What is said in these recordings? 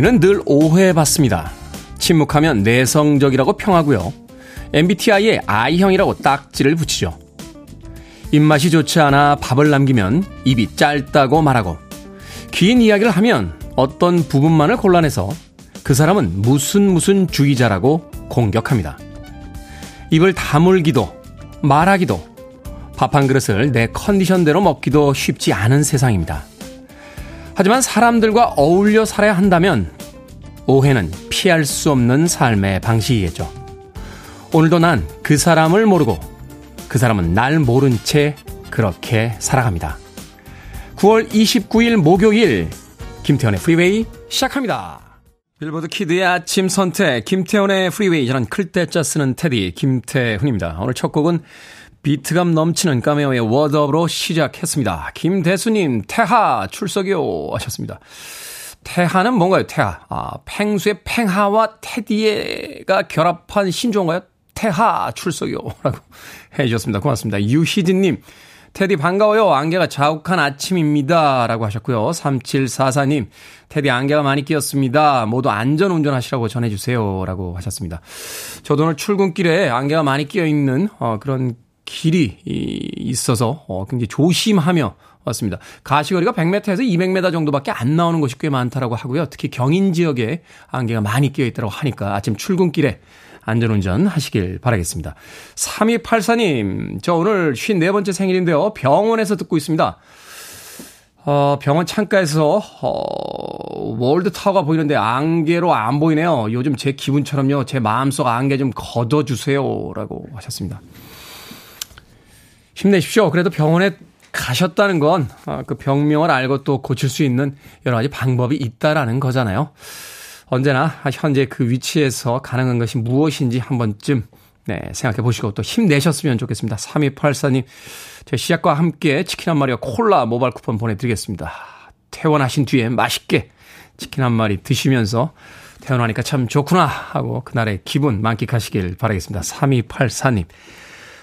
우리는 늘 오해받습니다. 침묵하면 내성적이라고 평하고요. MBTI에 I형이라고 딱지를 붙이죠. 입맛이 좋지 않아 밥을 남기면 입이 짧다고 말하고 긴 이야기를 하면 어떤 부분만을 골라내서 그 사람은 무슨 무슨 주의자라고 공격합니다. 입을 다물기도 말하기도 밥 한 그릇을 내 컨디션대로 먹기도 쉽지 않은 세상입니다. 하지만 사람들과 어울려 살아야 한다면 오해는 피할 수 없는 삶의 방식이겠죠. 오늘도 난 그 사람을 모르고 그 사람은 날 모른 채 그렇게 살아갑니다. 9월 29일 목요일 김태훈의 프리웨이 시작합니다. 빌보드 Kid의 아침 선택 김태훈의 프리웨이 저는 클 때 짜 쓰는 테디 김태훈입니다. 오늘 첫 곡은 비트감 넘치는 까메오의 Word Up으로 시작했습니다. 김대수님 태하 출석이요 하셨습니다. 태하는 뭔가요? 태하. 아, 팽수의 팽하와 테디가 결합한 신조인가요? 태하 출석이요. 라고 해 주셨습니다. 고맙습니다. 유희진님, 테디 반가워요. 안개가 자욱한 아침입니다. 라고 하셨고요. 3744님, 테디 안개가 많이 끼었습니다. 모두 안전 운전하시라고 전해주세요. 라고 하셨습니다. 저도 오늘 출근길에 안개가 많이 끼어있는, 어, 그런 길이 있어서, 어, 굉장히 조심하며 왔습니다. 가시거리가 100m에서 200m 정도밖에 안 나오는 곳이 꽤 많다라고 하고요. 특히 경인 지역에 안개가 많이 끼어 있다고 하니까 아침 출근길에 안전운전 하시길 바라겠습니다. 3284님, 저 오늘 54번째 생일인데요. 병원에서 듣고 있습니다. 어, 병원 창가에서, 어, 월드타워가 보이는데 안개로 안 보이네요. 요즘 제 기분처럼요. 제 마음속 안개 좀 걷어주세요. 라고 하셨습니다. 힘내십시오. 그래도 병원에 가셨다는 건, 어, 그 병명을 알고 또 고칠 수 있는 여러 가지 방법이 있다라는 거잖아요. 언제나 현재 그 위치에서 가능한 것이 무엇인지 한 번쯤 네, 생각해 보시고 또 힘내셨으면 좋겠습니다. 3284님, 제 시작과 함께 치킨 한 마리와 콜라 모바일 쿠폰 보내드리겠습니다. 퇴원하신 뒤에 맛있게 치킨 한 마리 드시면서 퇴원하니까 참 좋구나 하고 그날의 기분 만끽하시길 바라겠습니다. 3284님.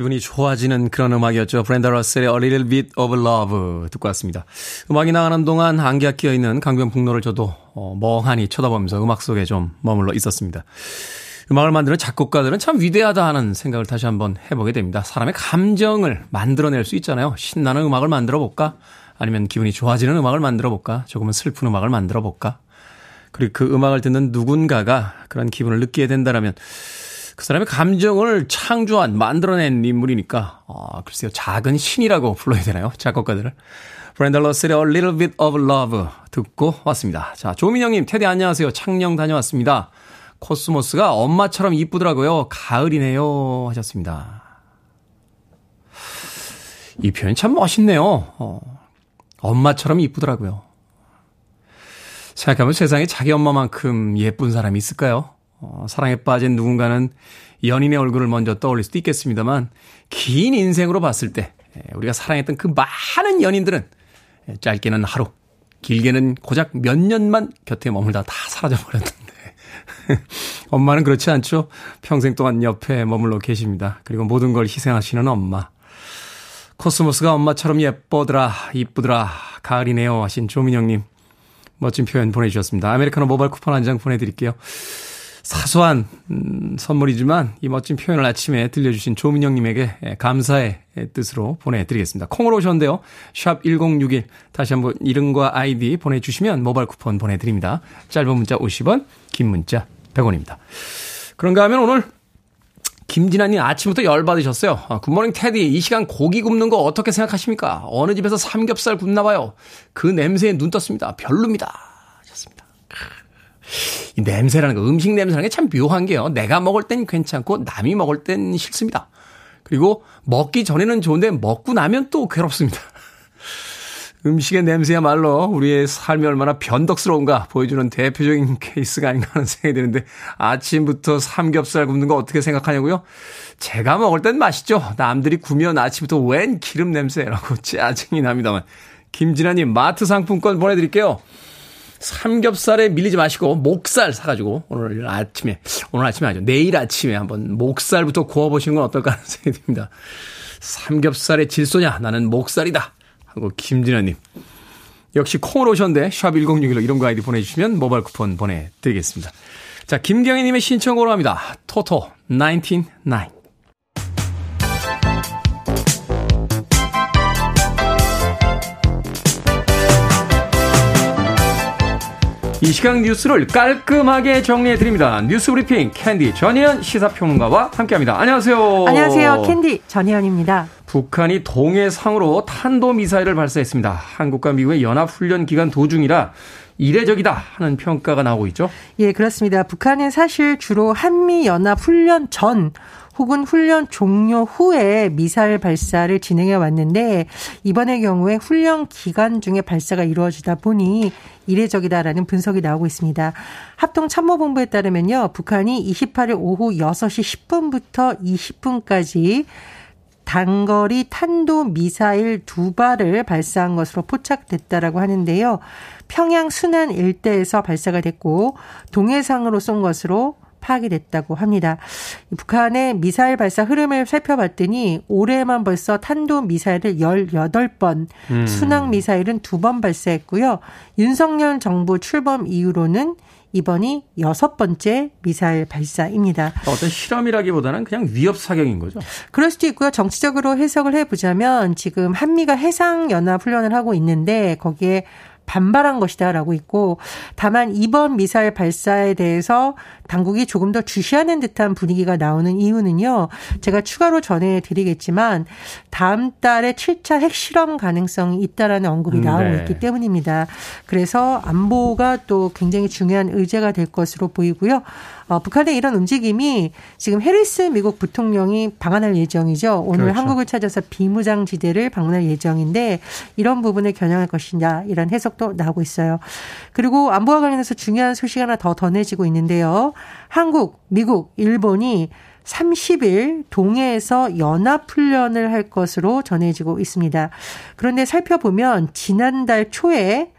기분이 좋아지는 그런 음악이었죠. 브랜다 러셀의 A Little Bit of Love 듣고 왔습니다. 음악이 나가는 동안 안개가 끼어 있는 강변북로를 저도 어, 멍하니 쳐다보면서 음악 속에 좀 머물러 있었습니다. 음악을 만드는 작곡가들은 참 위대하다 하는 생각을 다시 한번 해보게 됩니다. 사람의 감정을 만들어낼 수 있잖아요. 신나는 음악을 만들어 볼까? 아니면 기분이 좋아지는 음악을 만들어 볼까? 조금은 슬픈 음악을 만들어 볼까? 그리고 그 음악을 듣는 누군가가 그런 기분을 느끼게 된다면 그 사람의 감정을 창조한, 만들어낸 인물이니까, 어, 글쎄요, 작은 신이라고 불러야 되나요? 작곡가들을. 브랜드 러셀의 A Little Bit of Love 듣고 왔습니다. 자, 조민영님, 테디 안녕하세요. 창녕 다녀왔습니다. 코스모스가 엄마처럼 이쁘더라고요. 가을이네요. 하셨습니다. 이 표현 참 멋있네요. 어, 엄마처럼 이쁘더라고요. 생각하면 세상에 자기 엄마만큼 예쁜 사람이 있을까요? 어, 사랑에 빠진 누군가는 연인의 얼굴을 먼저 떠올릴 수도 있겠습니다만 긴 인생으로 봤을 때 예, 우리가 사랑했던 그 많은 연인들은 예, 짧게는 하루, 길게는 고작 몇 년만 곁에 머물다 다 사라져 버렸는데 엄마는 그렇지 않죠. 평생 동안 옆에 머물러 계십니다. 그리고 모든 걸 희생하시는 엄마. 코스모스가 엄마처럼 예뻐더라, 이쁘더라, 가을이네요 하신 조민영님 멋진 표현 보내주셨습니다. 아메리카노 모바일 쿠폰 한 장 보내드릴게요. 사소한 음, 선물이지만 이 멋진 표현을 아침에 들려주신 조민영님에게 예, 감사의 뜻으로 보내드리겠습니다. 콩으로 오셨는데요. 샵 1061 다시 한번 이름과 아이디 보내주시면 모바일 쿠폰 보내드립니다. 짧은 문자 50원 긴 문자 100원입니다. 그런가 하면 오늘 김진아님 아침부터 열받으셨어요. 아, 굿모닝 테디, 이 시간 고기 굽는 거 어떻게 생각하십니까? 어느 집에서 삼겹살 굽나 봐요. 그 냄새에 눈 떴습니다. 별로입니다. 하셨습니다. 이 냄새라는 거, 음식 냄새라는 게 참 묘한 게요. 내가 먹을 땐 괜찮고 남이 먹을 땐 싫습니다. 그리고 먹기 전에는 좋은데 먹고 나면 또 괴롭습니다. 음식의 냄새야말로 우리의 삶이 얼마나 변덕스러운가 보여주는 대표적인 케이스가 아닌가 하는 생각이 드는데 아침부터 삼겹살 굽는 거 어떻게 생각하냐고요? 제가 먹을 땐 맛있죠. 남들이 구면 아침부터 웬 기름 냄새라고 짜증이 납니다만. 김진아님 마트 상품권 보내드릴게요. 삼겹살에 밀리지 마시고 목살 사가지고 오늘 아침에 오늘 아침에 아니죠 내일 아침에 한번 목살부터 구워보시는 건 어떨까 하는 생각이 듭니다. 삼겹살의 질소냐 나는 목살이다. 하고 김진아님. 역시 콩을 오셨는데 샵 1061로 이런 거 아이디 보내주시면 모바일 쿠폰 보내드리겠습니다. 자, 김경희님의 신청으로 합니다. 토토 199. 이 시간 뉴스를 깔끔하게 정리해 드립니다. 뉴스 브리핑 캔디 전희연 시사평론가와 함께합니다. 안녕하세요. 안녕하세요. 캔디 전희연입니다. 북한이 동해상으로 탄도 미사일을 발사했습니다. 한국과 미국의 연합 훈련 기간 도중이라 이례적이다 하는 평가가 나오고 있죠. 예, 그렇습니다. 북한은 사실 주로 한미 연합 훈련 전 혹은 훈련 종료 후에 미사일 발사를 진행해 왔는데 이번의 경우에 훈련 기간 중에 발사가 이루어지다 보니 이례적이다라는 분석이 나오고 있습니다. 합동 참모본부에 따르면요. 북한이 28일 오후 6시 10분부터 20분까지 단거리 탄도 미사일 두 발을 발사한 것으로 포착됐다라고 하는데요. 평양 순안 일대에서 발사가 됐고 동해상으로 쏜 것으로 파악이 됐다고 합니다. 북한의 미사일 발사 흐름을 살펴봤더니 올해만 벌써 탄도 미사일을 18번, 음. 순항 미사일은 두번 발사했고요. 윤석열 정부 출범 이후로는 이번이 여섯 번째 미사일 발사입니다. 어떤 실험이라기보다는 그냥 위협 사격인 거죠. 그럴 수도 있고요. 정치적으로 해석을 해보자면 지금 한미가 해상 연합 훈련을 하고 있는데 거기에 반발한 것이다라고 있고 다만 이번 미사일 발사에 대해서 당국이 조금 더 주시하는 듯한 분위기가 나오는 이유는요. 제가 추가로 전해 드리겠지만 다음 달에 7차 핵실험 가능성이 있다라는 언급이 음, 나오고 네. 있기 때문입니다. 그래서 안보가 또 굉장히 중요한 의제가 될 것으로 보이고요. 어, 북한의 이런 움직임이 지금 해리스 미국 부통령이 방한할 예정이죠. 오늘 그렇죠. 한국을 찾아서 비무장지대를 방문할 예정인데 이런 부분을 겨냥할 것이냐 이런 해석도 나오고 있어요. 그리고 안보와 관련해서 중요한 소식 하나 더 전해지고 있는데요. 한국, 미국, 일본이 30일 동해에서 연합훈련을 할 것으로 전해지고 있습니다. 그런데 살펴보면 지난달 초에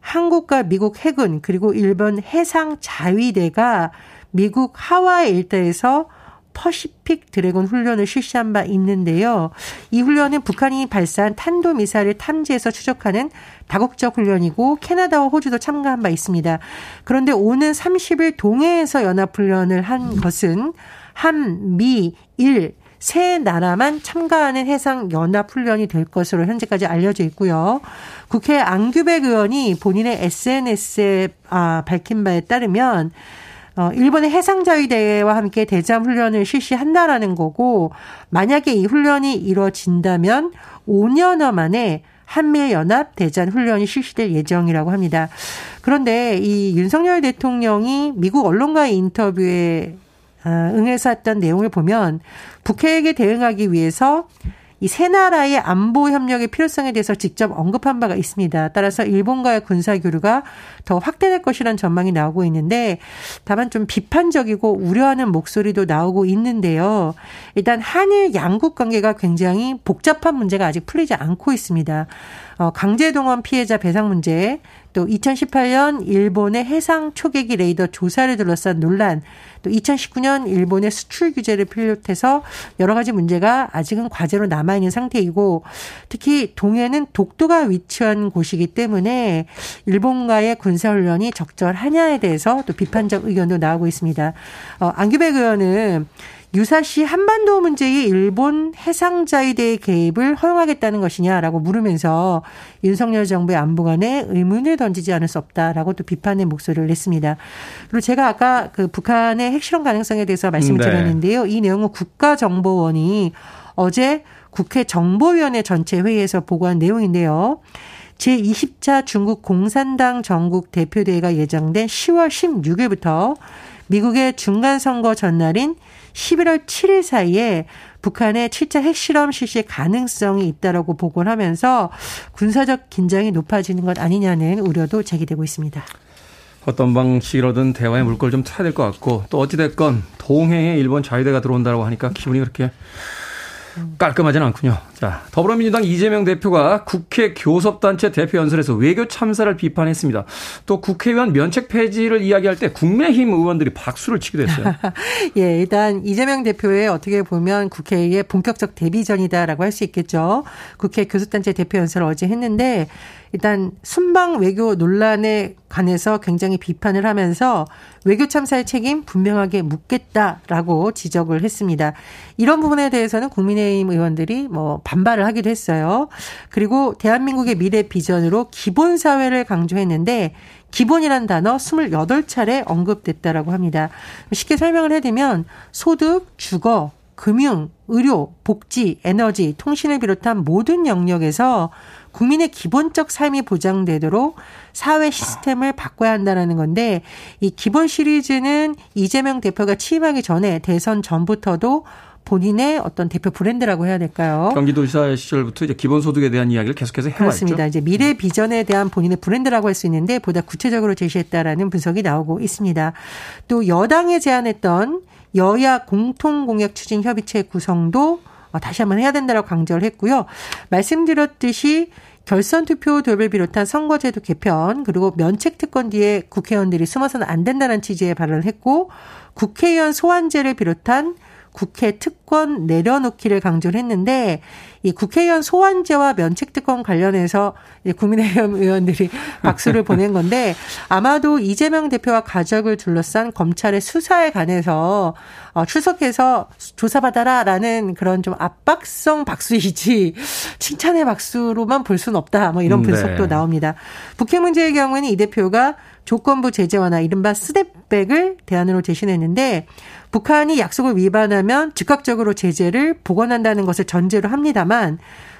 한국과 미국 해군 그리고 일본 해상 자위대가 미국 하와이 일대에서 퍼시픽 드래곤 훈련을 실시한 바 있는데요. 이 훈련은 북한이 발사한 탄도미사일을 탐지해서 추적하는 다국적 훈련이고 캐나다와 호주도 참가한 바 있습니다. 그런데 오는 30일 동해에서 연합훈련을 한 것은 한, 미, 일, 세 나라만 참가하는 해상 연합 훈련이 될 것으로 현재까지 알려져 있고요. 국회 안규백 의원이 본인의 SNS에 아, 밝힌 바에 따르면 어, 일본의 해상자위대와 함께 대잠 훈련을 실시한다라는 거고, 만약에 이 훈련이 이루어진다면 5년여 만에 한미연합 대전 훈련이 실시될 예정이라고 합니다. 그런데 이 윤석열 대통령이 미국 언론과의 인터뷰에 어, 응해서 했던 내용을 보면 북핵에 대응하기 위해서 이 세 나라의 안보 협력의 필요성에 대해서 직접 언급한 바가 있습니다. 따라서 일본과의 군사 교류가 더 확대될 것이라는 전망이 나오고 있는데 다만 좀 비판적이고 우려하는 목소리도 나오고 있는데요. 일단 한일 양국 관계가 굉장히 복잡한 문제가 아직 풀리지 않고 있습니다. 어, 강제동원 피해자 배상 문제, 또 2018년 일본의 해상 초계기 레이더 조사를 둘러싼 논란, 또 2019년 일본의 수출 규제를 필요해서 여러 가지 문제가 아직은 과제로 남아 있는 상태이고 특히 동해는 독도가 위치한 곳이기 때문에 일본과의 군사 훈련이 적절하냐에 대해서 또 비판적 의견도 나오고 있습니다. 어, 안규백 의원은 유사시 한반도 문제의 일본 해상자위대의 개입을 허용하겠다는 것이냐라고 물으면서 윤석열 정부의 안보관에 의문을 던지지 않을 수 없다라고 또 비판의 목소리를 냈습니다. 그리고 제가 아까 그 북한의 핵실험 가능성에 대해서 말씀을 네. 드렸는데요. 이 내용은 국가정보원이 어제 국회 정보위원회 전체 회의에서 보고한 내용인데요. 제20차 중국 공산당 전국 대표대회가 예정된 10월 16일부터 미국의 중간선거 전날인 11월 7일 사이에 북한의 7차 핵실험 실시 가능성이 있다라고 보고를 하면서 군사적 긴장이 높아지는 것 아니냐는 우려도 제기되고 있습니다. 어떤 방식으로든 대화의 물꼬를 좀 타야 될 것 같고 또 어찌됐건 동해에 일본 자위대가 들어온다고 하니까 기분이 그렇게 깔끔하지는 않군요. 자, 더불어민주당 이재명 대표가 국회 교섭단체 대표 연설에서 외교 참사를 비판했습니다. 또 국회의원 면책 폐지를 이야기할 때 국민의힘 의원들이 박수를 치기도 했어요. 예, 일단 이재명 대표의 어떻게 보면 국회의 본격적 데뷔전이다라고 할 수 있겠죠. 국회 교섭단체 대표 연설을 어제 했는데 일단 순방 외교 논란에 관해서 굉장히 비판을 하면서 외교 참사의 책임 분명하게 묻겠다라고 지적을 했습니다. 이런 부분에 대해서는 국민의힘 의원들이 뭐 반발을 하기도 했어요. 그리고 대한민국의 미래 비전으로 기본 사회를 강조했는데 기본이란 단어 28차례 언급됐다라고 합니다. 쉽게 설명을 해드리면 소득, 주거, 금융, 의료, 복지, 에너지, 통신을 비롯한 모든 영역에서 국민의 기본적 삶이 보장되도록 사회 시스템을 바꿔야 한다는 건데 이 기본 시리즈는 이재명 대표가 취임하기 전에 대선 전부터도 본인의 어떤 대표 브랜드라고 해야 될까요? 경기도지사 시절부터 이제 기본소득에 대한 이야기를 계속해서 해왔죠. 그렇습니다. 이제 미래 비전에 대한 본인의 브랜드라고 할 수 있는데 보다 구체적으로 제시했다라는 분석이 나오고 있습니다. 또 여당에 제안했던 여야 공통공약 추진 협의체 구성도 어, 다시 한번 해야 된다라고 강조를 했고요. 말씀드렸듯이 결선 투표도를 비롯한 선거제도 개편 그리고 면책 특권 뒤에 국회의원들이 숨어서는 안 된다는 취지의 발언을 했고 국회의원 소환제를 비롯한 국회 특권 내려놓기를 강조를 했는데 이 국회의원 소환제와 면책특권 관련해서 국민의힘 의원들이 박수를 보낸 건데 아마도 이재명 대표와 가족을 둘러싼 검찰의 수사에 관해서 어, 출석해서 조사받아라라는 그런 좀 압박성 박수이지 칭찬의 박수로만 볼 수는 없다. 뭐 이런 음, 분석도 네. 나옵니다. 북핵 문제의 경우에는 이 대표가 조건부 제재 완화 이른바 스 냅백을 대안으로 제시했는데 북한이 약속을 위반하면 즉각적으로 제재를 복원한다는 것을 전제로 합니다만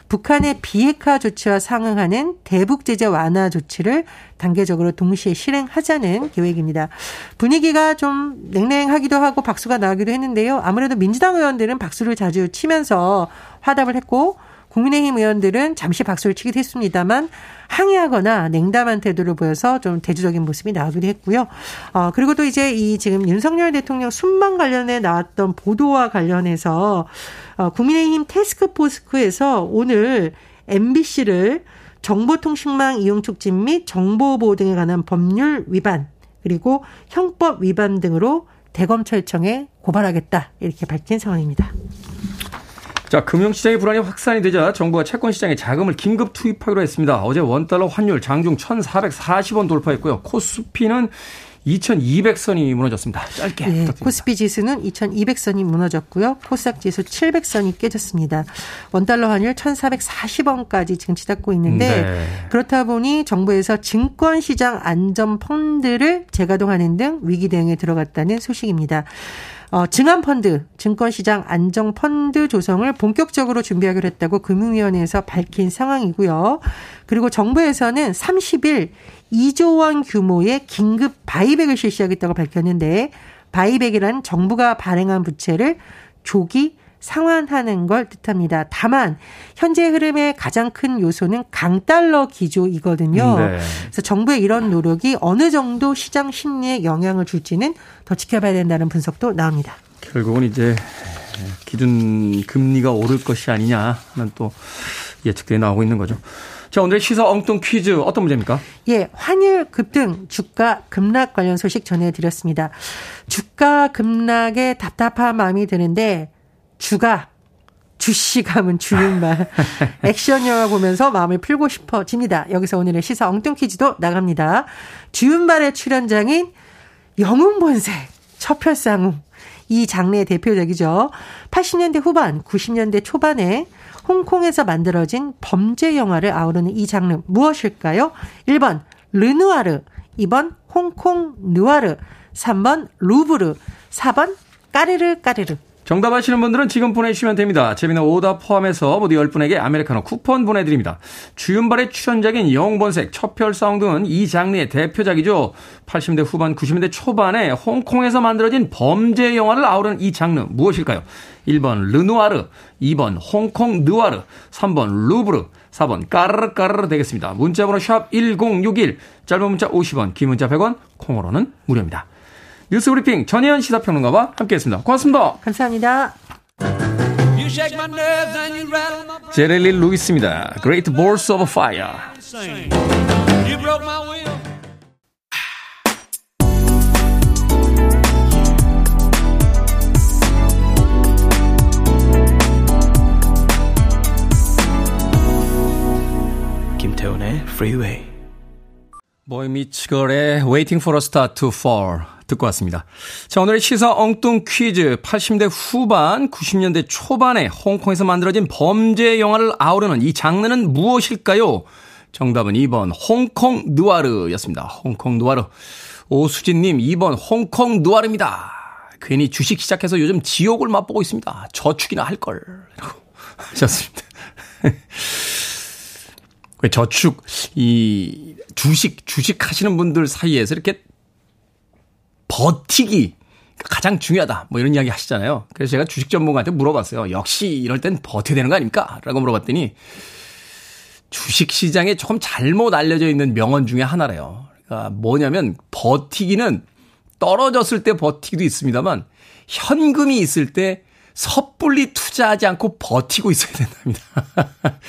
북한의 비핵화 조치와 상응하는 대북 제재 완화 조치를 단계적으로 동시에 실행하자는 계획입니다. 분위기가 좀 냉랭하기도 하고 박수가 나기도 했는데요. 아무래도 민주당 의원들은 박수를 자주 치면서 화답을 했고 국민의힘 의원들은 잠시 박수를 치기도 했습니다만 항의하거나 냉담한 태도를 보여서 좀 대조적인 모습이 나오기도 했고요. 어, 그리고 또 이제 이 지금 윤석열 대통령 순방 관련해 나왔던 보도와 관련해서 어, 국민의힘 테스크포스크에서 오늘 MBC를 정보통신망 이용 촉진 및 정보보호 등에 관한 법률 위반 그리고 형법 위반 등으로 대검찰청에 고발하겠다 이렇게 밝힌 상황입니다. 자, 금융시장의 불안이 확산이 되자 정부가 채권시장에 자금을 긴급 투입하기로 했습니다. 어제 원달러 환율 장중 1,440원 돌파했고요. 코스피는 2200선이 무너졌습니다. 짧게. 네, 코스피 지수는 2200선이 무너졌고요. 코스닥 지수 700선이 깨졌습니다. 원달러 환율 1440원까지 지금 치닫고 있는데 네. 그렇다 보니 정부에서 증권시장 안전 펀드를 재가동하는 등 위기 대응에 들어갔다는 소식입니다. 어, 증안펀드, 증권시장 안정펀드 조성을 본격적으로 준비하기로 했다고 금융위원회에서 밝힌 상황이고요. 그리고 정부에서는 30일 2조 원 규모의 긴급 buyback을 실시하겠다고 밝혔는데 buyback이란 정부가 발행한 부채를 조기 상환하는 걸 뜻합니다. 다만 현재 흐름의 가장 큰 요소는 강달러 기조이거든요. 네. 그래서 정부의 이런 노력이 어느 정도 시장 심리에 영향을 줄지는 더 지켜봐야 된다는 분석도 나옵니다. 결국은 이제 기준 금리가 오를 것이 아니냐 하는 또 예측들이 나오고 있는 거죠. 자, 오늘 시사 엉뚱 퀴즈 어떤 문제입니까? 예, 환율 급등, 주가 급락 관련 소식 전해드렸습니다. 주가 급락에 답답한 마음이 드는데 주가 주시감은 주윤말 액션 영화 보면서 마음을 풀고 싶어집니다. 여기서 오늘의 시사 엉뚱 퀴즈도 나갑니다. 주윤말의 출연장인 영웅본색 처별상웅 이 장르의 대표적이죠. 80년대 후반, 90년대 초반에 홍콩에서 만들어진 범죄 영화를 아우르는 이 장르 무엇일까요? 1번 르누아르, 2번 홍콩 누아르, 3번 루브르, 4번 까르르 까르르. 정답 아시는 분들은 지금 보내주시면 됩니다. 재미는 오답 포함해서 모두 10분에게 아메리카노 쿠폰 보내드립니다. 주윤발의 출연작인 영본색, 첩별 사운드는 이 장르의 대표작이죠. 80대 후반, 90년대 초반에 홍콩에서 만들어진 범죄 영화를 아우르는 이 장르 무엇일까요? 1번 르누아르, 2번 홍콩 느와르, 3번 루브르, 4번 까르르 까르르 되겠습니다. 문자번호 샵 1061, 짧은 문자 50원, 긴 문자 100원, 콩으로는 무료입니다. 뉴스 브리핑 전혜연 시사평론가와 함께했습니다. 고맙습니다. 감사합니다. 제렐리 루이스입니다. Great Balls of Fire. 김태훈의 Freeway. 보이 미치걸의 Waiting for a Star to Fall 듣고 왔습니다. 자, 오늘의 시사 엉뚱 퀴즈. 80대 후반, 90년대 초반에 홍콩에서 만들어진 범죄 영화를 아우르는 이 장르는 무엇일까요? 정답은 2번 홍콩 누아르였습니다. 홍콩 누아르. 오수진님 2번 홍콩 누아르입니다. 괜히 주식 시작해서 요즘 지옥을 맛보고 있습니다. 저축이나 할 걸. 라고 하셨습니다. 왜 저축, 이 주식, 주식 하시는 분들 사이에서 이렇게 버티기 가장 중요하다. 뭐 이런 이야기 하시잖아요. 그래서 제가 주식 전문가한테 물어봤어요. 역시 이럴 땐 버텨야 되는 거 아닙니까? 라고 물어봤더니 주식 시장에 조금 잘못 알려져 있는 명언 중에 하나래요. 그러니까 뭐냐면 버티기는 떨어졌을 때 버티기도 있습니다만 현금이 있을 때 섣불리 투자하지 않고 버티고 있어야 된답니다.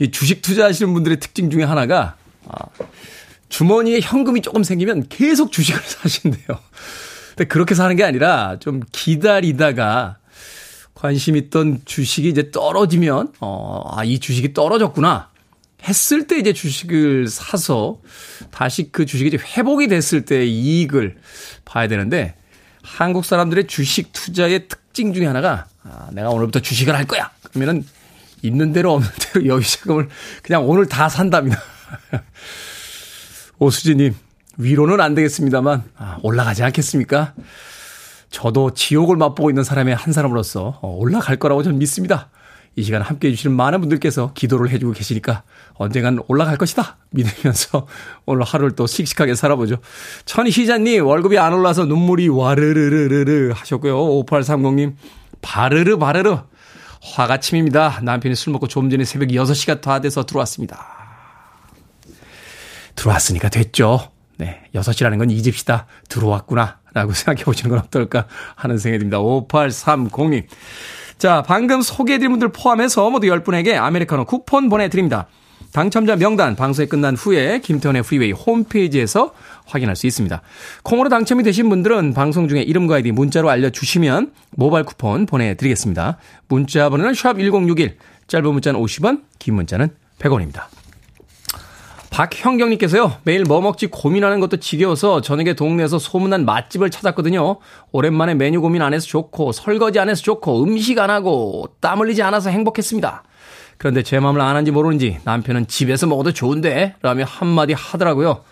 이 주식 투자하시는 분들의 특징 중에 하나가 아, 주머니에 현금이 조금 생기면 계속 주식을 사신대요. 근데 그렇게 사는 게 아니라 좀 기다리다가 관심 있던 주식이 이제 떨어지면, 어, 아, 이 주식이 떨어졌구나. 했을 때 이제 주식을 사서 다시 그 주식이 이제 회복이 됐을 때 이익을 봐야 되는데 한국 사람들의 주식 투자의 특징 중에 하나가 아, 내가 오늘부터 주식을 할 거야. 그러면은 있는 대로 없는 대로 여유 자금을 그냥 오늘 다 산답니다. 오수진님, 위로는 안 되겠습니다만, 아, 올라가지 않겠습니까? 저도 지옥을 맛보고 있는 사람의 한 사람으로서 어, 올라갈 거라고 저는 믿습니다. 이 시간 함께 해주시는 많은 분들께서 기도를 해주고 계시니까 언젠간 올라갈 것이다. 믿으면서 오늘 하루를 또 씩씩하게 살아보죠. 천희자님, 월급이 안 올라서 눈물이 와르르르르르 하셨고요. 5830님, 바르르 바르르. 화가 침입니다. 남편이 술 먹고 좀 전에 새벽 6시가 다 돼서 들어왔습니다. 들어왔으니까 됐죠. 네. 6시라는 건 이집시다. 들어왔구나. 라고 생각해 보시는 건 어떨까 하는 생각이 듭니다. 5830님. 자, 방금 소개해드린 분들 포함해서 모두 10분에게 아메리카노 쿠폰 보내드립니다. 당첨자 명단 방송이 끝난 후에 김태훈의 프리웨이 홈페이지에서 확인할 수 있습니다. 콩으로 당첨이 되신 분들은 방송 중에 이름과 아이디 문자로 알려주시면 모바일 쿠폰 보내드리겠습니다. 문자 번호는 샵1061, 짧은 문자는 50원, 긴 문자는 100원입니다. 박형경님께서요, 매일 뭐 먹지 고민하는 것도 지겨워서 저녁에 동네에서 소문난 맛집을 찾았거든요. 오랜만에 메뉴 고민 안 해서 좋고, 설거지 안 해서 좋고, 음식 안 하고, 땀 흘리지 않아서 행복했습니다. 그런데 제 마음을 안한지 모르는지 남편은 집에서 먹어도 좋은데? 라며 한마디 하더라고요.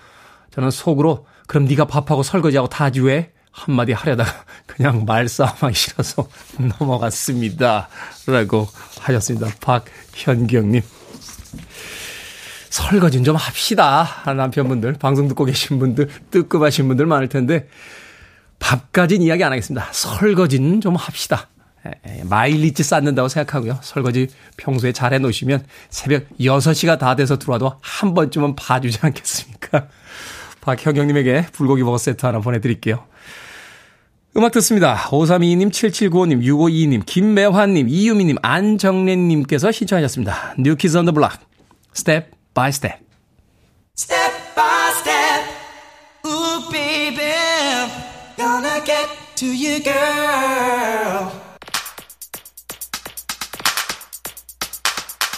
저는 속으로, 그럼 네가 밥하고 설거지하고 다 하지 왜? 한마디 하려다가 그냥 말싸움하기 싫어서 넘어갔습니다. 라고 하셨습니다. 박현경님. 설거지는 좀 합시다. 남편분들, 방송 듣고 계신 분들, 뜨끔하신 분들 많을 텐데, 밥까지는 이야기 안 하겠습니다. 설거지는 좀 합시다. 마일리지 쌓는다고 생각하고요. 설거지 평소에 잘 해놓으시면 새벽 6시가 다 돼서 들어와도 한 번쯤은 봐주지 않겠습니까? 박형경님에게 불고기 버거 세트 하나 보내드릴게요. 음악 듣습니다. 5322님, 7795님, 6522님, 김매환님, 이유미님, 안정래님께서 신청하셨습니다. 뉴키즈 언더 블락, 스텝 by step. Step by step. Ooh, baby. Gonna get to you, girl.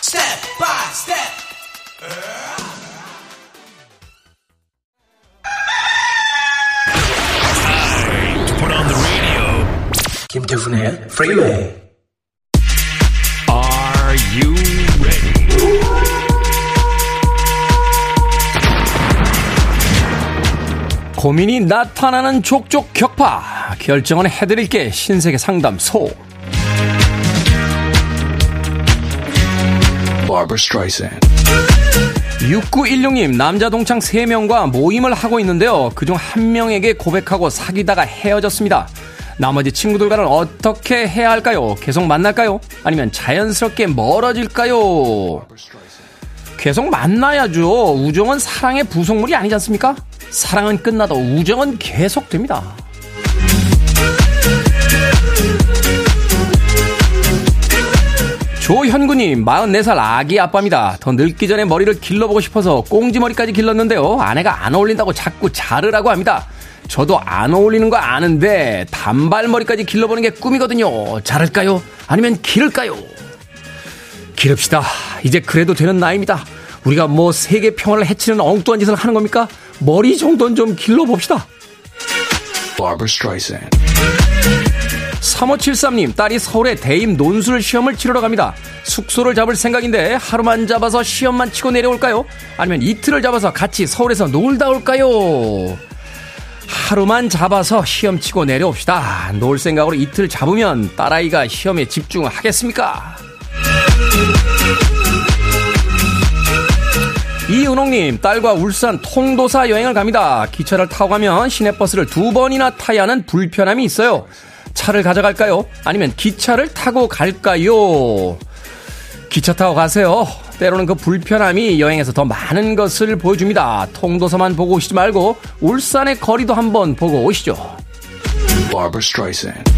Step by step. Time to put on the radio. Kim Duvnay, Freeway. Are you 고민이 나타나는 족족 격파 결정은 해드릴게 신세계 상담소 Barbara Streisand. 6916님 남자 동창 3명과 모임을 하고 있는데요 그중 한 명에게 고백하고 사귀다가 헤어졌습니다 나머지 친구들과는 어떻게 해야 할까요? 계속 만날까요? 아니면 자연스럽게 멀어질까요? 계속 만나야죠. 우정은 사랑의 부속물이 아니지 않습니까? 사랑은 끝나도 우정은 계속됩니다. 조현구님, 44살 아기 아빠입니다. 더 늙기 전에 머리를 길러보고 싶어서 꽁지머리까지 길렀는데요. 아내가 안 어울린다고 자꾸 자르라고 합니다. 저도 안 어울리는 거 아는데 단발머리까지 길러보는 게 꿈이거든요. 자를까요? 아니면 기를까요? 기릅시다. 이제 그래도 되는 나이입니다. 우리가 뭐 세계 평화를 해치는 엉뚱한 짓을 하는 겁니까? 머리 정도는 좀 길러봅시다. Barbara Streisand. 3573님, 딸이 서울에 대임 논술 시험을 치르러 갑니다. 숙소를 잡을 생각인데 하루만 잡아서 시험만 치고 내려올까요? 아니면 이틀을 잡아서 같이 서울에서 놀다 올까요? 하루만 잡아서 시험 치고 내려옵시다. 놀 생각으로 이틀 잡으면 딸아이가 시험에 집중하겠습니까? 이은홍님, 딸과 울산 통도사 여행을 갑니다. 기차를 타고 가면 시내버스를 두 번이나 타야 하는 불편함이 있어요. 차를 가져갈까요? 아니면 기차를 타고 갈까요? 기차 타고 가세요. 때로는 그 불편함이 여행에서 더 많은 것을 보여줍니다. 통도서만 보고 오시지 말고 울산의 거리도 한번 보고 오시죠. Barbara Streisand.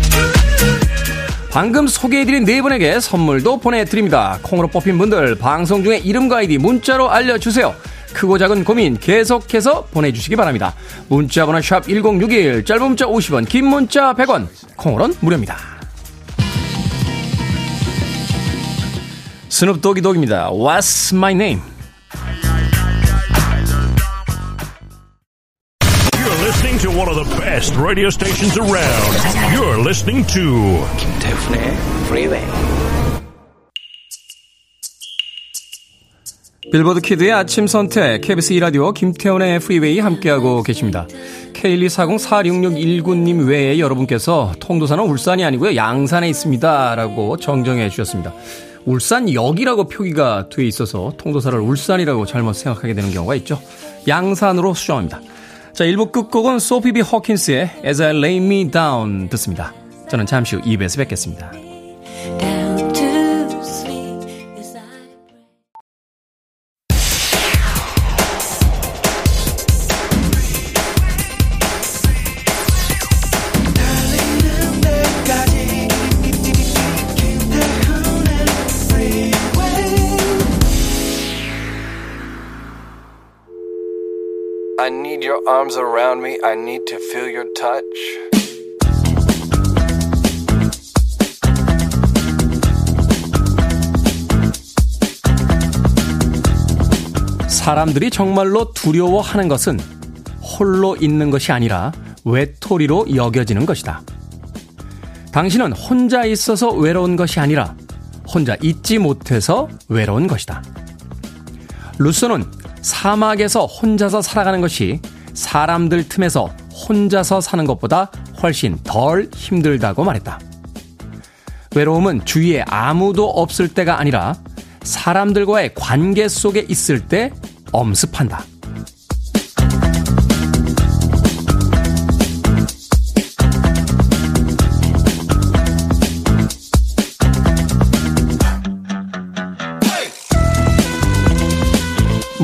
방금 소개해드린 네 분에게 선물도 보내드립니다. 콩으로 뽑힌 분들 방송 중에 이름과 아이디 문자로 알려주세요. 크고 작은 고민 계속해서 보내주시기 바랍니다. 문자번호 샵 1061, 짧은 문자 50원, 긴 문자 100원, 콩으로는 무료입니다. 스눕도기 독입니다. What's my name? Best radio stations around. You're listening to 김태훈의 Freeway. 빌보드 Kid의 아침 선택, KBS 2라디오 김태훈의 프리웨이 함께하고 계십니다. K124064619님 외에 여러분께서 통도사는 울산이 아니고요. 양산에 있습니다. 라고 정정해 주셨습니다. 울산역이라고 표기가 돼 있어서 통도사를 울산이라고 잘못 생각하게 되는 경우가 있죠. 양산으로 수정합니다. 자, 1부 끝곡은 소피비 허킨스의 As I Lay Me Down 듣습니다. 저는 잠시 후 2부에서 뵙겠습니다. Your arms around me. I need to feel your touch. 사람들이 정말로 두려워하는 것은 홀로 있는 것이 아니라 외톨이로 여겨지는 것이다. 당신은 혼자 있어서 외로운 것이 아니라 혼자 있지 못해서 외로운 것이다. 루소는 사막에서 혼자서 살아가는 것이 사람들 틈에서 혼자서 사는 것보다 훨씬 덜 힘들다고 말했다. 외로움은 주위에 아무도 없을 때가 아니라 사람들과의 관계 속에 있을 때 엄습한다.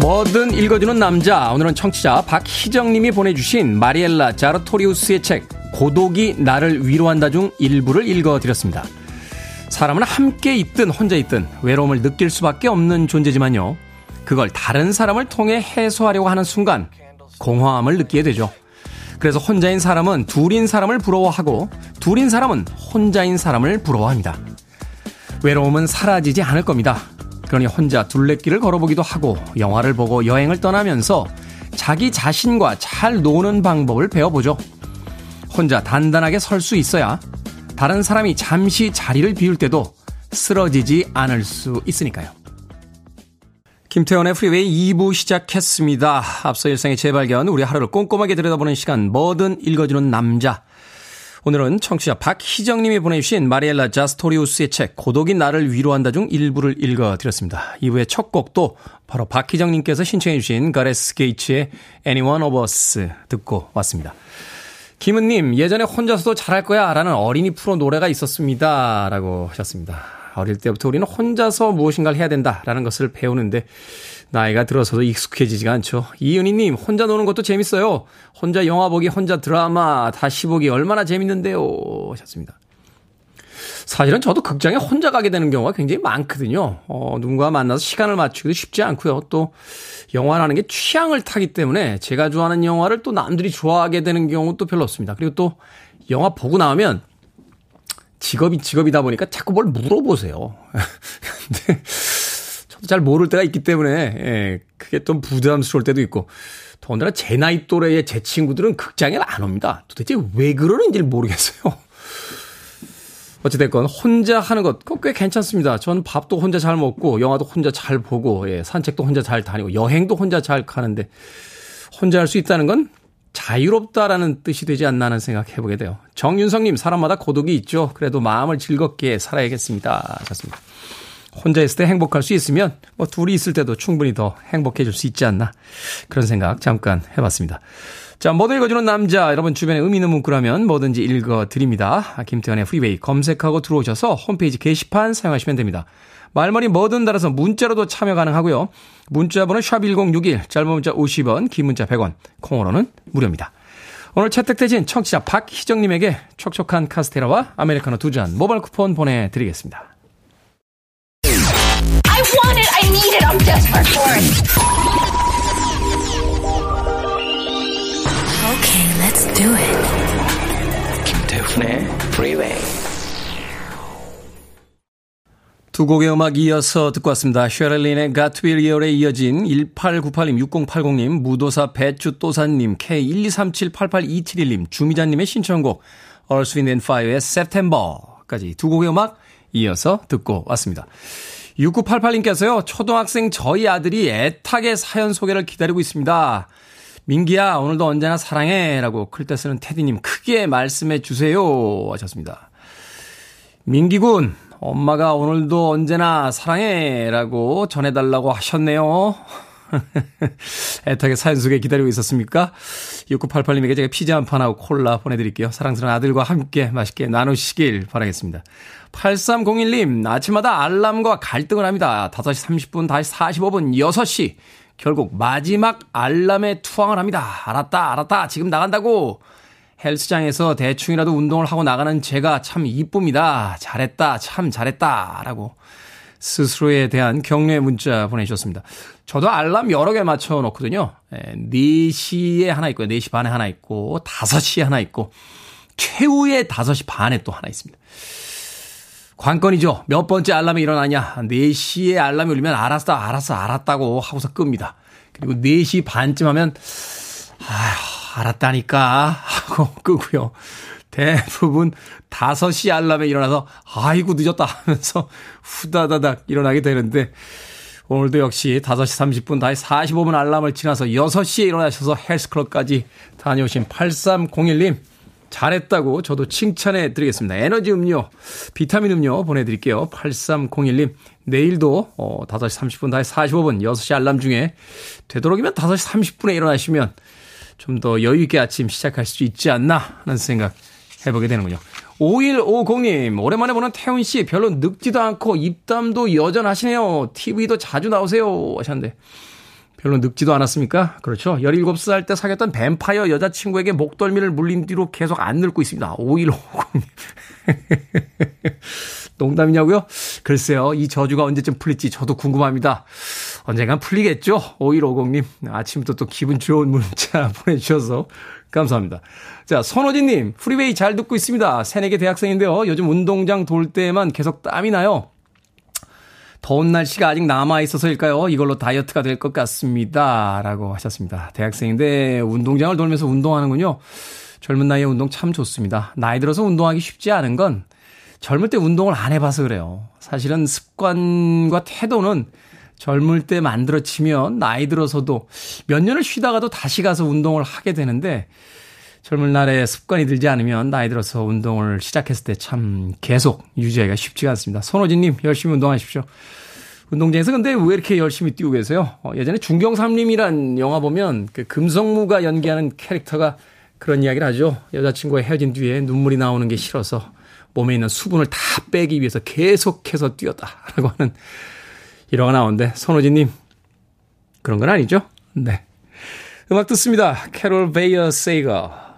뭐든 읽어주는 남자. 오늘은 청취자 박희정님이 보내주신 마리엘라 자르토리우스의 책 고독이 나를 위로한다 중 일부를 읽어드렸습니다. 사람은 함께 있든 혼자 있든 외로움을 느낄 수밖에 없는 존재지만요. 그걸 다른 사람을 통해 해소하려고 하는 순간 공허함을 느끼게 되죠. 그래서 혼자인 사람은 둘인 사람을 부러워하고 둘인 사람은 혼자인 사람을 부러워합니다. 외로움은 사라지지 않을 겁니다. 그러니 혼자 둘레길을 걸어보기도 하고 영화를 보고 여행을 떠나면서 자기 자신과 잘 노는 방법을 배워보죠. 혼자 단단하게 설 수 있어야 다른 사람이 잠시 자리를 비울 때도 쓰러지지 않을 수 있으니까요. 김태훈의 프리웨이 2부 시작했습니다. 앞서 일상의 재발견, 우리 하루를 꼼꼼하게 들여다보는 시간, 뭐든 읽어주는 남자. 오늘은 청취자 박희정님이 보내주신 마리엘라 자스토리우스의 책 고독이 나를 위로한다 중 일부를 읽어드렸습니다. 이후에 첫 곡도 바로 박희정님께서 신청해 주신 가레스 게이츠의 Anyone of Us 듣고 왔습니다. 김은님 예전에 혼자서도 잘할 거야 라는 어린이 프로 노래가 있었습니다. 라고 하셨습니다. 어릴 때부터 우리는 혼자서 무엇인가를 해야 된다 라는 것을 배우는데 나이가 들어서도 익숙해지지가 않죠. 이은희님, 혼자 노는 것도 재밌어요. 혼자 영화 보기, 혼자 드라마 다시 보기 얼마나 재밌는데요. 하셨습니다. 사실은 저도 극장에 혼자 가게 되는 경우가 굉장히 많거든요. 어, 누군가 만나서 시간을 맞추기도 쉽지 않고요. 또 영화라는 게 취향을 타기 때문에 제가 좋아하는 영화를 또 남들이 좋아하게 되는 경우도 별로 없습니다. 그리고 또 영화 보고 나오면 직업이 직업이다 보니까 자꾸 뭘 물어보세요. 근데 잘 모를 때가 있기 때문에 예, 그게 좀 부담스러울 때도 있고 더군다나 제 나이 또래의 제 친구들은 극장에 안 옵니다. 도대체 왜 그러는지 모르겠어요. 어찌됐건 혼자 하는 것 꽤 괜찮습니다. 전 밥도 혼자 잘 먹고 영화도 혼자 잘 보고 예, 산책도 혼자 잘 다니고 여행도 혼자 잘 가는데 혼자 할 수 있다는 건 자유롭다라는 뜻이 되지 않나 하는 생각 해보게 돼요. 정윤성님 사람마다 고독이 있죠. 그래도 마음을 즐겁게 살아야겠습니다. 좋습니다. 혼자 있을 때 행복할 수 있으면 뭐 둘이 있을 때도 충분히 더 행복해질 수 있지 않나 그런 생각 잠깐 해봤습니다. 자, 뭐든 읽어주는 남자 여러분 주변에 의미 있는 문구라면 뭐든지 읽어드립니다. 김태훈의 프리웨이 검색하고 들어오셔서 홈페이지 게시판 사용하시면 됩니다. 말머리 뭐든 달아서 문자로도 참여 가능하고요. 문자 번호 샵1061 짧은 문자 50원 긴 문자 100원 콩으로는 무료입니다. 오늘 채택되신 청취자 박희정님에게 촉촉한 카스테라와 아메리카노 두 잔 모바일 쿠폰 보내드리겠습니다. I want it. I need it. I'm desperate for it. Okay, let's do it. 김태훈의 Freeway. 두 곡의 음악 이어서 듣고 왔습니다. 쉐럴린의 가트윌리얼에 이어진 1898님, 6080님, 무도사 배추또사님, K123788271님, 주미자님의 신청곡 Earth, Wind and Fire의 September까지 두 곡의 음악 이어서 듣고 왔습니다. 6988님께서요, 초등학생 저희 아들이 애타게 사연 소개를 기다리고 있습니다. 민기야, 오늘도 언제나 사랑해. 라고 클 때 쓰는 테디님 크게 말씀해 주세요. 하셨습니다. 민기군, 엄마가 오늘도 언제나 사랑해. 라고 전해달라고 하셨네요. 애타게 사연 소개 기다리고 있었습니까? 6988님에게 제가 피자 한 판하고 콜라 보내드릴게요. 사랑스러운 아들과 함께 맛있게 나누시길 바라겠습니다. 8301님, 아침마다 알람과 갈등을 합니다. 5시 30분, 다시 45분, 6시. 결국 마지막 알람에 투항을 합니다. 알았다, 알았다. 지금 나간다고. 헬스장에서 대충이라도 운동을 하고 나가는 제가 참 이쁩니다. 잘했다, 참 잘했다. 라고 스스로에 대한 격려의 문자 보내주셨습니다. 저도 알람 여러 개 맞춰 놓거든요. 4시에 하나 있고요. 4시 반에 하나 있고, 5시에 하나 있고, 최후의 5시 반에 또 하나 있습니다. 관건이죠. 몇 번째 알람이 일어나냐. 4시에 알람이 울리면 알았어, 알았어, 알았다고 하고서 끕니다. 그리고 4시 반쯤 하면, 아휴, 알았다니까. 하고 끄고요. 대부분 5시 알람에 일어나서, 아이고, 늦었다 하면서 후다다닥 일어나게 되는데, 오늘도 역시 5시 30분, 다시 45분 알람을 지나서 6시에 일어나셔서 헬스클럽까지 다녀오신 8301님, 잘했다고 저도 칭찬해 드리겠습니다. 에너지 음료, 비타민 음료 보내드릴게요. 8301님, 내일도 어, 5시 30분, 다시 45분, 6시 알람 중에 되도록이면 5시 30분에 일어나시면 좀 더 여유있게 아침 시작할 수 있지 않나 하는 생각 해보게 되는군요. 5150님, 오랜만에 보는 태훈 씨, 별로 늙지도 않고 입담도 여전하시네요. TV도 자주 나오세요. 하셨는데. 별로 늙지도 않았습니까? 그렇죠. 17살 때 사귀었던 뱀파이어 여자친구에게 목덜미를 물린 뒤로 계속 안 늙고 있습니다. 5150님. 농담이냐고요? 글쎄요. 이 저주가 언제쯤 풀릴지 저도 궁금합니다. 언젠간 풀리겠죠? 5150님. 아침부터 또 기분 좋은 문자 보내주셔서 감사합니다. 자, 선호진님. 프리웨이 잘 듣고 있습니다. 새내기 대학생인데요. 요즘 운동장 돌 때만 계속 땀이 나요. 더운 날씨가 아직 남아있어서일까요? 이걸로 다이어트가 될 것 같습니다. 라고 하셨습니다. 대학생인데 운동장을 돌면서 운동하는군요. 젊은 나이에 운동 참 좋습니다. 나이 들어서 운동하기 쉽지 않은 건 젊을 때 운동을 안 해봐서 그래요. 사실은 습관과 태도는 젊을 때 만들어지면 나이 들어서도 몇 년을 쉬다가도 다시 가서 운동을 하게 되는데 젊은 날에 습관이 들지 않으면 나이 들어서 운동을 시작했을 때 참 계속 유지하기가 쉽지가 않습니다. 손호진님 열심히 운동하십시오. 운동장에서 근데 왜 이렇게 열심히 뛰고 계세요? 어, 예전에 중경삼림이란 영화 보면 그 금성무가 연기하는 캐릭터가 그런 이야기를 하죠. 여자친구와 헤어진 뒤에 눈물이 나오는 게 싫어서 몸에 있는 수분을 다 빼기 위해서 계속해서 뛰었다라고 하는 일화가 나오는데 손호진님 그런 건 아니죠? 네. 음악 듣습니다. 캐롤 베이어 세이가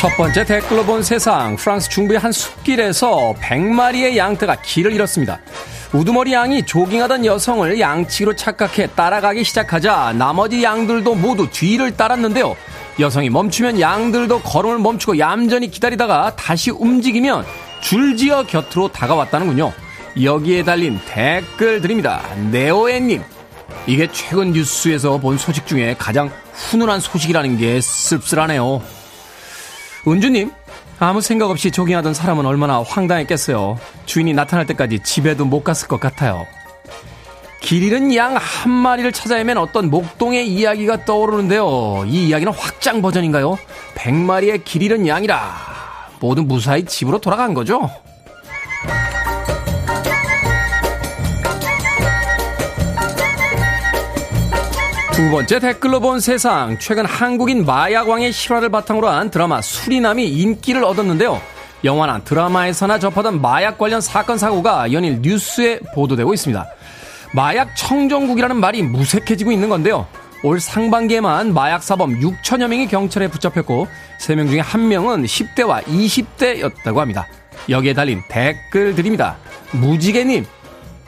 첫 번째 댓글로 본 세상. 프랑스 중부의 한 숲길에서 100마리의 양떼가 길을 잃었습니다. 우두머리 양이 조깅하던 여성을 양치기로 착각해 따라가기 시작하자 나머지 양들도 모두 뒤를 따랐는데요. 여성이 멈추면 양들도 걸음을 멈추고 얌전히 기다리다가 다시 움직이면 줄지어 곁으로 다가왔다는군요. 여기에 달린 댓글 드립니다. 네오엔님. 이게 최근 뉴스에서 본 소식 중에 가장 훈훈한 소식이라는 게 씁쓸하네요. 은주님, 아무 생각 없이 조깅하던 사람은 얼마나 황당했겠어요. 주인이 나타날 때까지 집에도 못 갔을 것 같아요. 길 잃은 양 한 마리를 찾아야면 어떤 목동의 이야기가 떠오르는데요. 이 이야기는 확장 버전인가요? 100마리의 길 잃은 양이라 모두 무사히 집으로 돌아간 거죠? 두 번째 댓글로 본 세상. 최근 한국인 마약왕의 실화를 바탕으로 한 드라마 수리남이 인기를 얻었는데요. 영화나 드라마에서나 접하던 마약 관련 사건 사고가 연일 뉴스에 보도되고 있습니다. 마약 청정국이라는 말이 무색해지고 있는 건데요. 올 상반기에만 마약 사범 6천여 명이 경찰에 붙잡혔고 3명 중에 1명은 10대와 20대였다고 합니다. 여기에 달린 댓글 드립니다. 무지개님,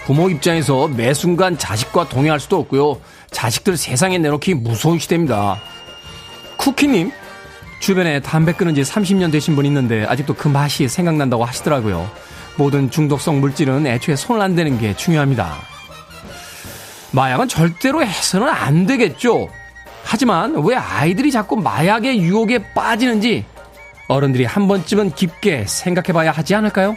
부모 입장에서 매 순간 자식과 동행할 수도 없고요. 자식들 세상에 내놓기 무서운 시대입니다. 쿠키님, 주변에 담배 끊은 지 30년 되신 분 있는데 아직도 그 맛이 생각난다고 하시더라고요. 모든 중독성 물질은 애초에 손을 안 대는 게 중요합니다. 마약은 절대로 해서는 안 되겠죠. 하지만 왜 아이들이 자꾸 마약의 유혹에 빠지는지 어른들이 한 번쯤은 깊게 생각해 봐야 하지 않을까요?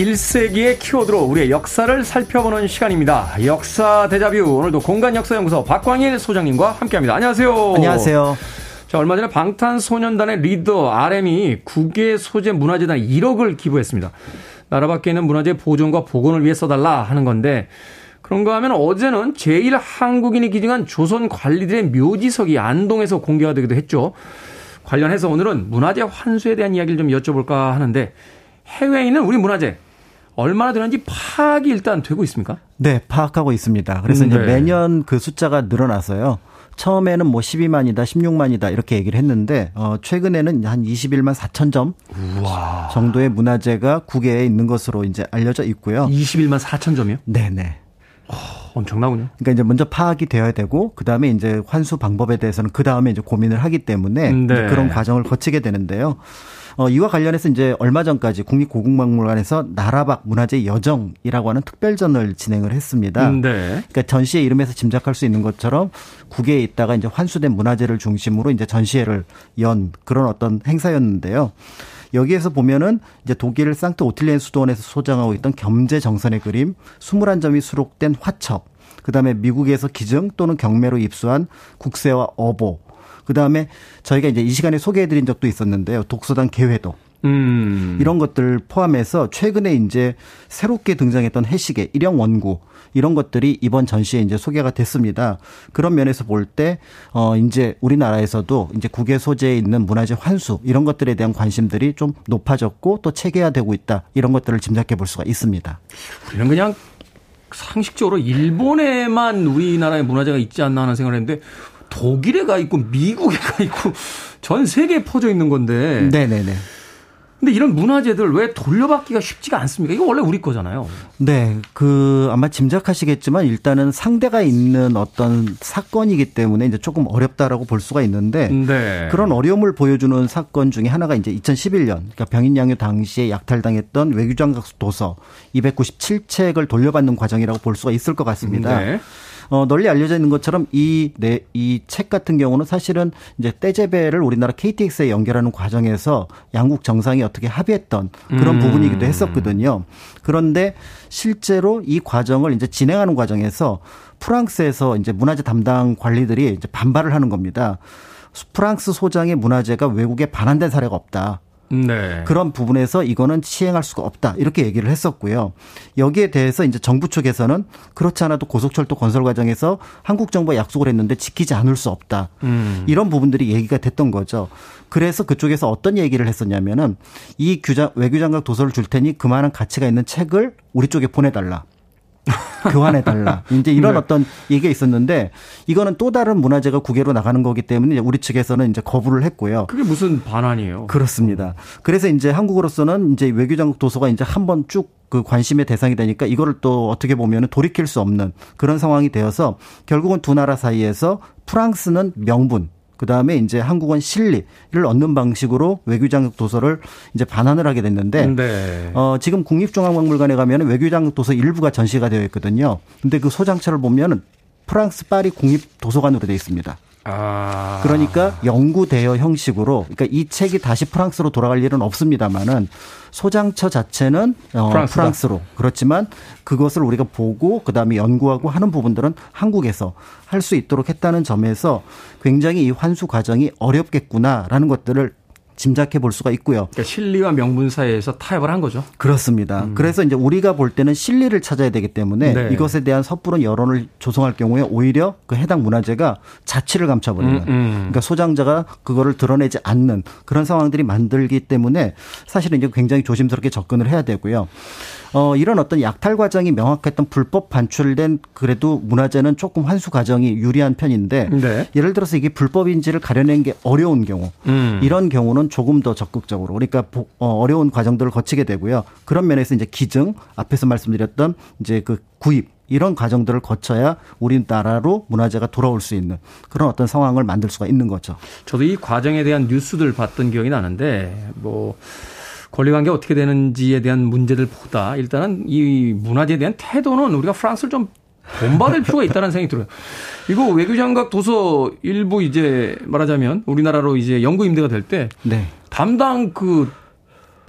21세기의 키워드로 우리의 역사를 살펴보는 시간입니다. 역사 대자뷰 오늘도 공간 역사 연구소 박광일 소장님과 함께합니다. 안녕하세요. 안녕하세요. 자 얼마 전에 방탄소년단의 리더 RM이 국외 소재 문화재단 1억을 기부했습니다. 나라 밖에 있는 문화재 보존과 복원을 위해 써달라 하는 건데 그런가 하면 어제는 제1 한국인이 기증한 조선 관리들의 묘지석이 안동에서 공개가 되기도 했죠. 관련해서 오늘은 문화재 환수에 대한 이야기를 좀 여쭤볼까 하는데 해외에 있는 우리 문화재 얼마나 되는지 파악이 일단 되고 있습니까? 네, 파악하고 있습니다. 그래서 음, 이제 네. 매년 그 숫자가 늘어나서요. 처음에는 뭐 12만이다, 16만이다 이렇게 얘기를 했는데 어 최근에는 한 21만 4천 점 정도의 문화재가 국외에 있는 것으로 이제 알려져 있고요. 21만 4천 점이요? 네, 네. 엄청나군요. 그러니까 이제 먼저 파악이 되어야 되고 그 다음에 이제 환수 방법에 대해서는 그 다음에 이제 고민을 하기 때문에 네. 이제 그런 과정을 거치게 되는데요. 어, 이와 관련해서 이제 얼마 전까지 국립고궁박물관에서 나라박 문화재 여정이라고 하는 특별전을 진행을 했습니다. 네. 그러니까 전시회 이름에서 짐작할 수 있는 것처럼 국외에 있다가 이제 환수된 문화재를 중심으로 이제 전시회를 연 그런 어떤 행사였는데요. 여기에서 보면은 이제 독일 상트 오틸리엔 수도원에서 소장하고 있던 겸재 정선의 그림 21점이 수록된 화첩, 그다음에 미국에서 기증 또는 경매로 입수한 국세와 어보, 그 다음에 저희가 이제 이 시간에 소개해 드린 적도 있었는데요. 독서단 개회도 음. 이런 것들 포함해서 최근에 이제 새롭게 등장했던 해시계, 일형 원구 이런 것들이 이번 전시에 이제 소개가 됐습니다. 그런 면에서 볼 때, 어, 이제 우리나라에서도 이제 국외 소재에 있는 문화재 환수 이런 것들에 대한 관심들이 좀 높아졌고 또 체계화되고 있다. 이런 것들을 짐작해 볼 수가 있습니다. 우리는 그냥 상식적으로 일본에만 우리나라의 문화재가 있지 않나 하는 생각을 했는데 독일에 가 있고 미국에 가 있고 전 세계에 퍼져 있는 건데. 네네네. 근데 이런 문화재들 왜 돌려받기가 쉽지가 않습니까? 이거 원래 우리 거잖아요. 네, 그 아마 짐작하시겠지만 일단은 상대가 있는 어떤 사건이기 때문에 이제 조금 어렵다라고 볼 수가 있는데 네. 그런 어려움을 보여주는 사건 중에 하나가 이제 2011년 그러니까 병인 양요 당시에 약탈당했던 외교장각 도서 297책을 돌려받는 과정이라고 볼 수가 있을 것 같습니다. 네. 어, 널리 알려져 있는 것처럼 이, 네, 이책 같은 경우는 사실은 이제 떼제배를 우리나라 KTX에 연결하는 과정에서 양국 정상이 어떻게 합의했던 그런 음. 부분이기도 했었거든요. 그런데 실제로 이 과정을 이제 진행하는 과정에서 프랑스에서 이제 문화재 담당 관리들이 이제 반발을 하는 겁니다. 프랑스 소장의 문화재가 외국에 반환된 사례가 없다. 네. 그런 부분에서 이거는 시행할 수가 없다 이렇게 얘기를 했었고요. 여기에 대해서 이제 정부 측에서는 그렇지 않아도 고속철도 건설 과정에서 한국 정부가 약속을 했는데 지키지 않을 수 없다. 음. 이런 부분들이 얘기가 됐던 거죠. 그래서 그쪽에서 어떤 얘기를 했었냐면은 이 규장 외교장각 도서를 줄 테니 그만한 가치가 있는 책을 우리 쪽에 보내달라. 교환해 달라. 이제 이런 네. 어떤 얘기가 있었는데 이거는 또 다른 문화재가 국외로 나가는 거기 때문에 우리 측에서는 이제 거부를 했고요. 그게 무슨 반환이에요? 그렇습니다. 그래서 이제 한국으로서는 이제 외교장국 도서가 이제 한번 쭉그 관심의 대상이 되니까 이거를 또 어떻게 보면 돌이킬 수 없는 그런 상황이 되어서 결국은 두 나라 사이에서 프랑스는 명분 그 다음에 이제 한국은 실리를 얻는 방식으로 외교장국 도서를 이제 반환을 하게 됐는데 네. 어, 지금 국립중앙박물관에 가면 외교장 도서 일부가 전시가 되어 있거든요. 근데 그 소장처를 보면은 프랑스 파리 국립 도서관으로 되어 있습니다. 아. 그러니까 영구 대여 형식으로 그러니까 이 책이 다시 프랑스로 돌아갈 일은 없습니다만은 소장처 자체는 어, 프랑스다. 프랑스로 그렇지만 그것을 우리가 보고 그다음에 연구하고 하는 부분들은 한국에서 할 수 있도록 했다는 점에서 굉장히 이 환수 과정이 어렵겠구나라는 것들을 짐작해 볼 수가 있고요. 그러니까 실리와 명분 사이에서 타협을 한 거죠. 그렇습니다. 그래서 이제 우리가 볼 때는 실리를 찾아야 되기 때문에 네. 이것에 대한 섣부른 여론을 조성할 경우에 오히려 그 해당 문화재가 자취를 감춰버리는 음, 음. 그러니까 소장자가 그거를 드러내지 않는 그런 상황들이 만들기 때문에 사실은 이제 굉장히 조심스럽게 접근을 해야 되고요. 어, 이런 어떤 약탈 과정이 명확했던 불법 반출된 그래도 문화재는 조금 환수 과정이 유리한 편인데 네. 예를 들어서 이게 불법인지를 가려낸 게 어려운 경우 음. 이런 경우는 조금 더 적극적으로 그러니까 보- 어, 어려운 과정들을 거치게 되고요. 그런 면에서 이제 기증 앞에서 말씀드렸던 이제 그 구입 이런 과정들을 거쳐야 우리나라로 문화재가 돌아올 수 있는 그런 어떤 상황을 만들 수가 있는 거죠. 저도 이 과정에 대한 뉴스들 봤던 기억이 나는데 뭐 권리관계 어떻게 되는지에 대한 문제들보다 일단은 이 문화재에 대한 태도는 우리가 프랑스를 좀 본받을 필요가 있다는 생각이 들어요. 이거 외교장각 도서 일부 이제 말하자면 우리나라로 이제 영구 임대가 될때 네. 담당 그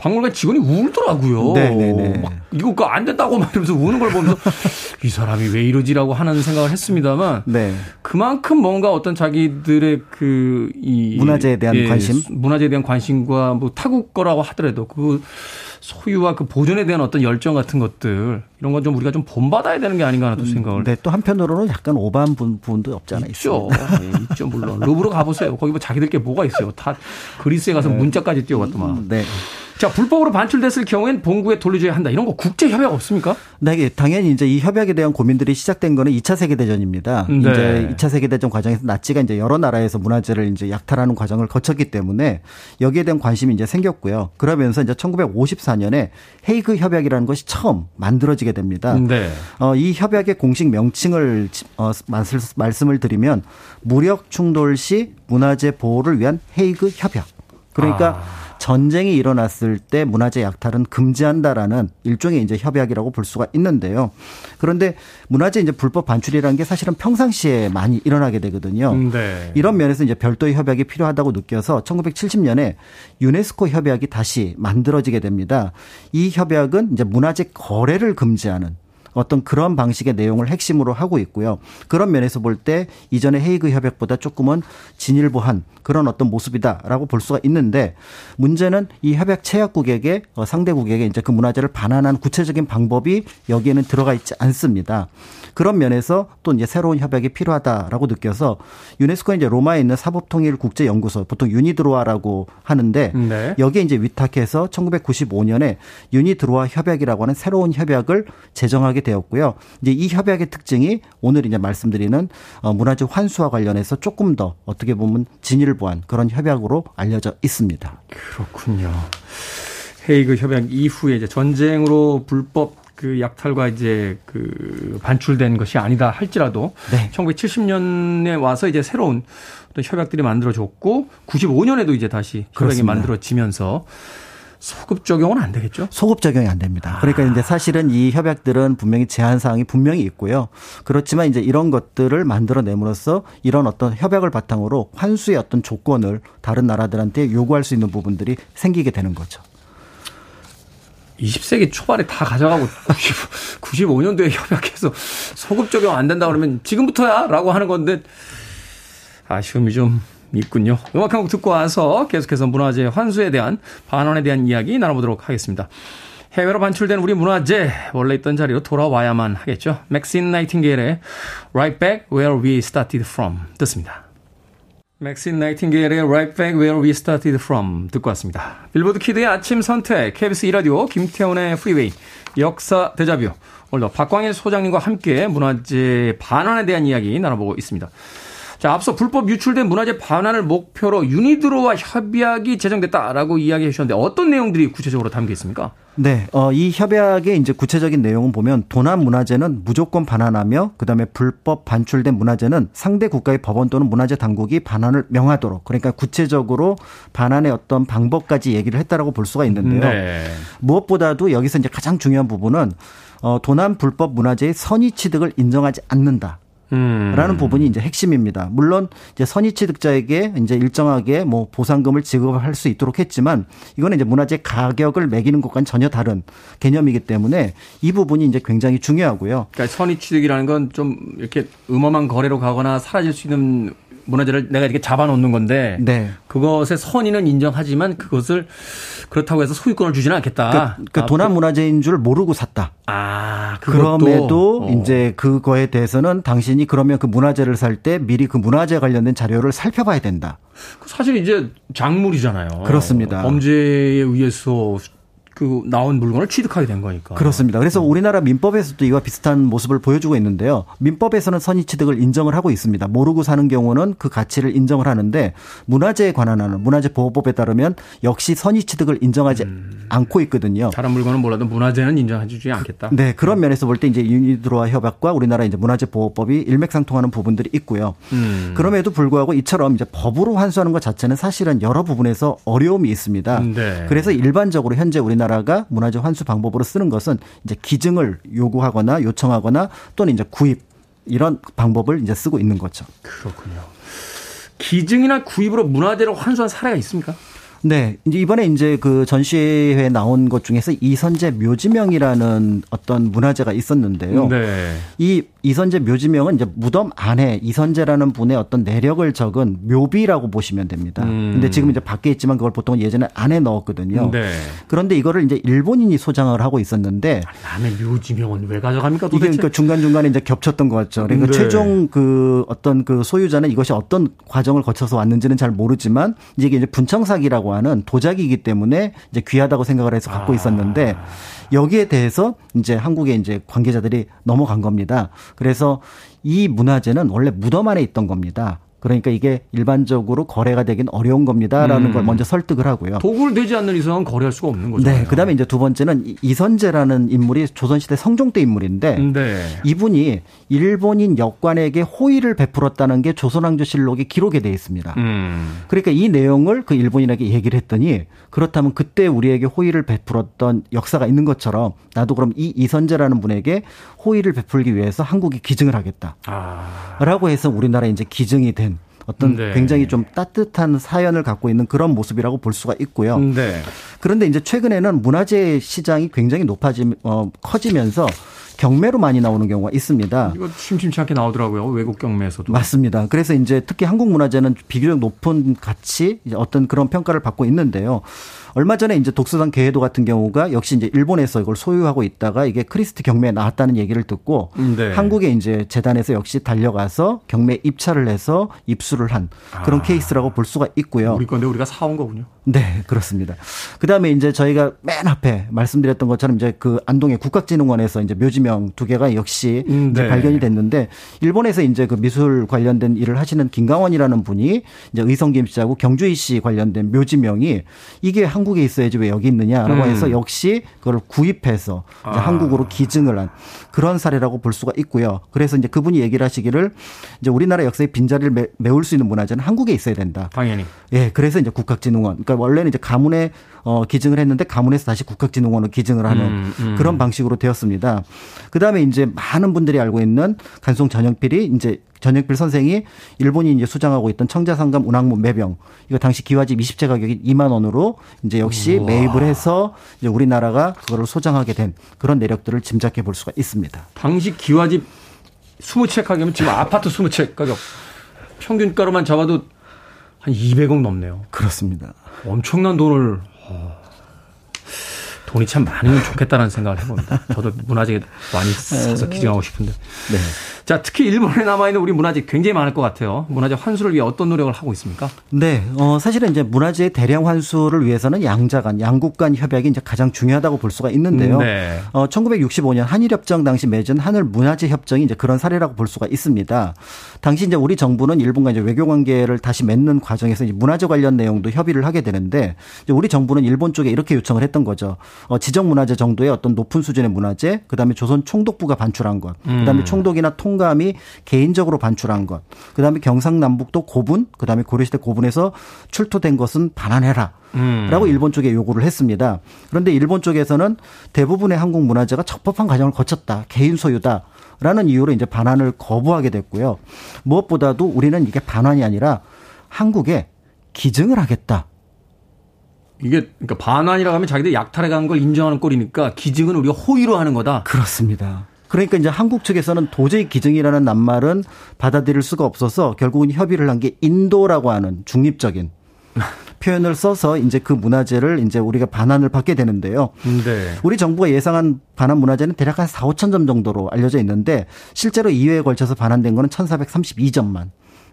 박물관 직원이 울더라고요. 네네네. 막 이거 그안 된다고 말하면서 우는 걸 보면서 이 사람이 왜 이러지라고 하는 생각을 했습니다만 네. 그만큼 뭔가 어떤 자기들의 그 이 문화재에 대한 관심? 문화재에 대한 관심과 뭐 타국 거라고 하더라도 그 소유와 그 보존에 대한 어떤 열정 같은 것들 이런 건 좀 우리가 좀 본받아야 되는 게 아닌가 하는 또 생각을 네. 또 한편으로는 약간 부- 부분도 않아 있죠. 예, 있죠 물론 루브르 가보세요. 거기 뭐 자기들 게 뭐가 있어요. 다 그리스에 가서 문자까지 띄워봤더만. 네. 자, 불법으로 반출됐을 경우엔 본국에 돌려줘야 한다. 이런 거 국제 협약 없습니까? 네, 당연히 이제 이 협약에 대한 고민들이 시작된 거는 2차 세계 대전입니다. 네. 이제 2차 세계 대전 과정에서 나치가 이제 여러 나라에서 문화재를 이제 약탈하는 과정을 거쳤기 때문에 여기에 대한 관심이 이제 생겼고요. 그러면서 이제 1954년에 헤이그 협약이라는 것이 처음 만들어지게 됩니다. 네. 어, 이 협약의 공식 명칭을 어, 말씀, 말씀을 드리면 무력 충돌 시 문화재 보호를 위한 헤이그 협약. 그러니까 전쟁이 일어났을 때 문화재 약탈은 금지한다라는 일종의 이제 협약이라고 볼 수가 있는데요. 그런데 문화재 이제 불법 반출이라는 게 사실은 평상시에 많이 일어나게 되거든요. 네. 이런 면에서 이제 별도의 협약이 필요하다고 느껴서 1970년에 유네스코 협약이 다시 만들어지게 됩니다. 이 협약은 이제 문화재 거래를 금지하는 어떤 그런 방식의 내용을 핵심으로 하고 있고요. 그런 면에서 볼 때 이전의 헤이그 협약보다 조금은 진일보한 그런 어떤 모습이다라고 볼 수가 있는데 문제는 이 협약 체약국에게 어, 상대국에게 이제 그 문화재를 반환한 구체적인 방법이 여기에는 들어가 있지 않습니다. 그런 면에서 또 이제 새로운 협약이 필요하다라고 느껴서 유네스코는 이제 로마에 있는 사법통일 국제연구소 보통 유니드로아라고 하는데 네. 여기에 이제 위탁해서 1995년에 유니드로아 협약이라고 하는 새로운 협약을 제정하게 되었고요. 이제 이 협약의 특징이 오늘 이제 말씀드리는 어, 문화재 환수와 관련해서 조금 더 어떻게 보면 진일보한 그런 협약으로 알려져 있습니다. 그렇군요. 헤이그 협약 이후에 이제 전쟁으로 불법 그 약탈과 이제 그 반출된 것이 아니다 할지라도 네. 1970년에 와서 이제 새로운 협약들이 만들어졌고 95년에도 이제 다시 협약이 그렇습니다. 만들어지면서 소급 적용은 안 되겠죠? 소급 적용이 안 됩니다. 그러니까 이제 사실은 이 협약들은 분명히 제한 사항이 분명히 있고요. 그렇지만 이제 이런 것들을 만들어냄으로써 이런 어떤 협약을 바탕으로 환수의 어떤 조건을 다른 나라들한테 요구할 수 있는 부분들이 생기게 되는 거죠. 20세기 초반에 다 가져가고 90, 95년도에 협약해서 소급 적용 안 된다 그러면 지금부터야 라고 하는 건데 아쉬움이 좀 있군요. 음악 한 곡 듣고 와서 계속해서 문화재 환수에 대한 반환에 대한 이야기 나눠보도록 하겠습니다. 해외로 반출된 우리 문화재 원래 있던 자리로 돌아와야만 하겠죠. 맥신 나이팅게일의 Right Back Where We Started From 듣습니다. 맥신 나이팅게일의 Right Back Where We Started From 듣고 왔습니다. 빌보드 Kid의 아침 선택, KBS 2라디오, 김태훈의 프리웨이, 역사 데자뷰. 오늘도 박광일 소장님과 함께 문화재 반환에 대한 이야기 나눠보고 있습니다. 자, 앞서 불법 유출된 문화재 반환을 목표로 유니드로와 협약이 제정됐다라고 이야기해 주셨는데 어떤 내용들이 구체적으로 담겨 있습니까? 네, 어, 이 협약의 이제 구체적인 내용은 보면 도난 문화재는 무조건 반환하며 그다음에 불법 반출된 문화재는 상대 국가의 법원 또는 문화재 당국이 반환을 명하도록 그러니까 구체적으로 반환의 어떤 방법까지 얘기를 했다라고 볼 수가 있는데요. 네. 무엇보다도 여기서 이제 가장 중요한 부분은 어, 도난 불법 문화재의 선의 취득을 인정하지 않는다. 음. 라는 부분이 이제 핵심입니다. 물론 이제 선의 취득자에게 이제 일정하게 뭐 보상금을 지급할 수 있도록 했지만 이거는 이제 문화재 가격을 매기는 것과는 전혀 다른 개념이기 때문에 이 부분이 이제 굉장히 중요하고요. 그러니까 선의 취득이라는 건 좀 이렇게 음험한 거래로 가거나 사라질 수 있는 문화재를 내가 이렇게 잡아놓는 건데 네. 그것의 선의는 인정하지만 그것을 그렇다고 해서 소유권을 주지는 않겠다. 그러니까, 그러니까 아, 도난 문화재인 줄 모르고 샀다. 아, 그것도 그럼에도 어. 이제 그거에 대해서는 당신이 그러면 그 문화재를 살 때 미리 그 문화재 관련된 자료를 살펴봐야 된다. 사실 이제 작물이잖아요. 그렇습니다. 범죄에 의해서 그 나온 물건을 취득하게 된 거니까. 그렇습니다. 그래서 우리나라 민법에서도 이와 비슷한 모습을 보여주고 있는데요. 민법에서는 선의 취득을 인정을 하고 있습니다. 모르고 사는 경우는 그 가치를 인정을 하는데 문화재에 관한 하는 문화재 보호법에 따르면 역시 선의 취득을 인정하지 않고 있거든요. 다른 물건은 몰라도 문화재는 인정해주지 않겠다. 네, 그런 면에서 볼 때 이제 유니드로아 협약과 우리나라 이제 문화재 보호법이 일맥상통하는 부분들이 있고요. 음. 그럼에도 불구하고 이처럼 이제 법으로 환수하는 것 자체는 사실은 여러 부분에서 어려움이 있습니다. 네. 그래서 일반적으로 현재 우리나라 가 문화재 환수 방법으로 쓰는 것은 이제 기증을 요구하거나 요청하거나 또는 이제 구입 이런 방법을 이제 쓰고 있는 거죠. 그렇군요. 기증이나 구입으로 문화재를 환수한 사례가 있습니까? 네. 이제 이번에 이제 그 전시회에 나온 것 중에서 이선재 묘지명이라는 어떤 문화재가 있었는데요. 네. 이 이선재 묘지명은 이제 무덤 안에 이선재라는 분의 어떤 내력을 적은 묘비라고 보시면 됩니다. 음. 근데 지금 이제 밖에 있지만 그걸 보통 예전에 안에 넣었거든요. 네. 그런데 이거를 이제 일본인이 소장을 하고 있었는데 남의 묘지명은 왜 가져갑니까 이게 도대체? 그러니까 중간 중간에 이제 겹쳤던 것 같죠. 그러니까 네. 최종 그 어떤 그 소유자는 이것이 어떤 과정을 거쳐서 왔는지는 잘 모르지만 이게 이제 분청사기라고 하는 도자기이기 때문에 이제 귀하다고 생각을 해서 갖고 있었는데 여기에 대해서 이제 한국의 이제 관계자들이 넘어간 겁니다. 그래서 이 문화재는 원래 무덤 안에 있던 겁니다. 그러니까 이게 일반적으로 거래가 되긴 어려운 겁니다라는 음. 걸 먼저 설득을 하고요. 도굴 되지 않는 이상은 거래할 수가 없는 거죠. 네. 그다음에 이제 두 번째는 이- 이선재라는 인물이 조선시대 성종대 인물인데 네. 이분이 일본인 역관에게 호의를 베풀었다는 게 조선왕조실록에 기록이 돼 있습니다. 음. 그러니까 이 내용을 그 일본인에게 얘기를 했더니 그렇다면 그때 우리에게 호의를 베풀었던 역사가 있는 것처럼 나도 그럼 이 이선재라는 분에게 호의를 베풀기 위해서 한국이 기증을 하겠다. 아. 라고 해서 우리나라에 이제 기증이 된 어떤 네. 굉장히 좀 따뜻한 사연을 갖고 있는 그런 모습이라고 볼 수가 있고요. 네. 그런데 이제 최근에는 문화재 시장이 굉장히 높아지 어 커지면서 경매로 많이 나오는 경우가 있습니다. 이거 심심치 않게 나오더라고요. 외국 경매에서도. 맞습니다. 그래서 이제 특히 한국 문화재는 비교적 높은 가치 어떤 그런 평가를 받고 있는데요. 얼마 전에 이제 독서당 개해도 같은 경우가 역시 이제 일본에서 이걸 소유하고 있다가 이게 크리스트 경매에 나왔다는 얘기를 듣고 네. 한국에 이제 재단에서 역시 달려가서 경매 입찰을 해서 입수를 한 그런 케이스라고 볼 수가 있고요. 아. 우리 건데 우리가 사온 거군요. 네, 그렇습니다. 그 다음에 이제 저희가 맨 앞에 말씀드렸던 것처럼 이제 그 안동의 국각진흥원에서 이제 묘지명 두 개가 역시 음, 이제 네. 발견이 됐는데 일본에서 이제 그 미술 관련된 일을 하시는 김강원이라는 분이 이제 의성김 씨하고 경주희 씨 관련된 묘지명이 이게 한국에 있어야지 왜 여기 있느냐라고 음. 해서 역시 그걸 구입해서 아. 한국으로 기증을 한 그런 사례라고 볼 수가 있고요. 그래서 이제 그분이 얘기를 하시기를 이제 우리나라 역사의 빈자리를 메, 메울 수 있는 문화재는 한국에 있어야 된다. 당연히. 예, 그래서 이제 국학진흥원. 그러니까 원래는 이제 가문에 어 기증을 했는데 가문에서 다시 국학진흥원으로 기증을 하는 음, 음. 그런 방식으로 되었습니다. 그 다음에 이제 많은 분들이 알고 있는 간송 전영필이 이제 전영필 선생이 일본이 이제 수장하고 있던 청자상감 운항문 매병 이거 당시 기와집 20채 가격이 2만 원으로 이제 역시 매입을 해서 이제 우리나라가 그거를 소장하게 된 그런 내력들을 짐작해 볼 수가 있습니다. 당시 기와집 20채 가격이면 지금 아파트 20채 가격. 평균가로만 잡아도 한 200억 넘네요. 그렇습니다. 엄청난 돈을 어, 돈이 참 많으면 좋겠다는 생각을 해봅니다. 저도 문화재 많이 사서 기증하고 싶은데. 네. 자, 특히 일본에 남아있는 우리 문화재 굉장히 많을 것 같아요. 문화재 환수를 위해 어떤 노력을 하고 있습니까? 네, 어, 사실은 이제 문화재의 대량 환수를 위해서는 양자 간, 양국 간 협약이 이제 가장 중요하다고 볼 수가 있는데요. 네. 어, 1965년 한일협정 당시 맺은 한일 문화재 협정이 이제 그런 사례라고 볼 수가 있습니다. 당시 이제 우리 정부는 일본과 이제 외교 관계를 다시 맺는 과정에서 이제 문화재 관련 내용도 협의를 하게 되는데 이제 우리 정부는 일본 쪽에 이렇게 요청을 했던 거죠. 어, 지정 문화재 정도의 어떤 높은 수준의 문화재, 그다음에 조선 총독부가 반출한 것, 그다음에 총독이나 통 감이 개인적으로 반출한 것, 그다음에 경상남북도 고분, 그다음에 고려시대 고분에서 출토된 것은 반환해라. 라고 일본 쪽에 요구를 했습니다. 그런데 일본 쪽에서는 대부분의 한국 문화재가 적법한 과정을 거쳤다. 개인 소유다. 라는 이유로 이제 반환을 거부하게 됐고요. 무엇보다도 우리는 이게 반환이 아니라 한국에 기증을 하겠다. 이게 그러니까 반환이라고 하면 자기들 약탈해 간 걸 인정하는 꼴이니까 기증은 우리가 호의로 하는 거다. 그렇습니다. 그러니까 이제 한국 측에서는 도저히 기증이라는 낱말은 받아들일 수가 없어서 결국은 협의를 한 게 인도라고 하는 중립적인 표현을 써서 이제 그 문화재를 이제 우리가 반환을 받게 되는데요. 네. 우리 정부가 예상한 반환 문화재는 대략 한 4, 5천 점 정도로 알려져 있는데 실제로 2회에 걸쳐서 반환된 거는 1,432점만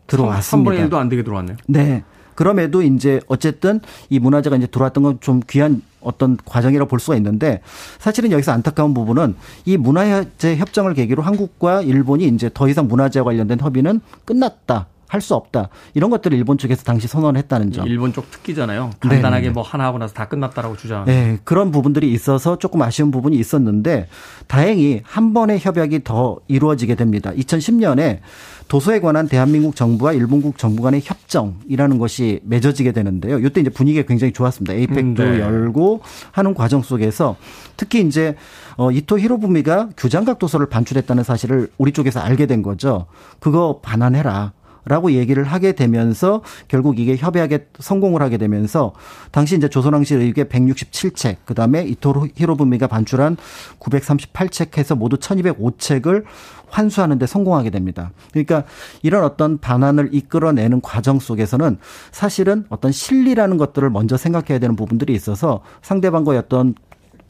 들어왔습니다. 3분의 1도 안 되게 들어왔네요. 네. 그럼에도 이제 어쨌든 이 문화재가 이제 들어왔던 건 좀 귀한 어떤 과정이라고 볼 수가 있는데 사실은 여기서 안타까운 부분은 이 문화재 협정을 계기로 한국과 일본이 이제 더 이상 문화재와 관련된 협의는 끝났다. 할 수 없다. 이런 것들을 일본 쪽에서 당시 선언을 했다는 점. 일본 쪽 특기잖아요. 네, 간단하게 네. 뭐 하나 하고 나서 다 끝났다라고 주장. 네, 그런 부분들이 있어서 조금 아쉬운 부분이 있었는데 다행히 한 번의 협약이 더 이루어지게 됩니다. 2010년에 도서에 관한 대한민국 정부와 일본국 정부 간의 협정이라는 것이 맺어지게 되는데요. 이때 이제 분위기가 굉장히 좋았습니다. 에이펙도 음, 네. 열고 하는 과정 속에서 특히 이제 어 이토 히로부미가 규장각 도서를 반출했다는 사실을 우리 쪽에서 알게 된 거죠. 그거 반환해라. 라고 얘기를 하게 되면서 결국 이게 협약에 성공을 하게 되면서 당시 이제 조선왕실 의궤 167책, 그 다음에 이토 히로부미가 반출한 938책 해서 모두 1205책을 환수하는데 성공하게 됩니다. 그러니까 이런 어떤 반환을 이끌어내는 과정 속에서는 사실은 어떤 실리라는 것들을 먼저 생각해야 되는 부분들이 있어서 상대방과의 어떤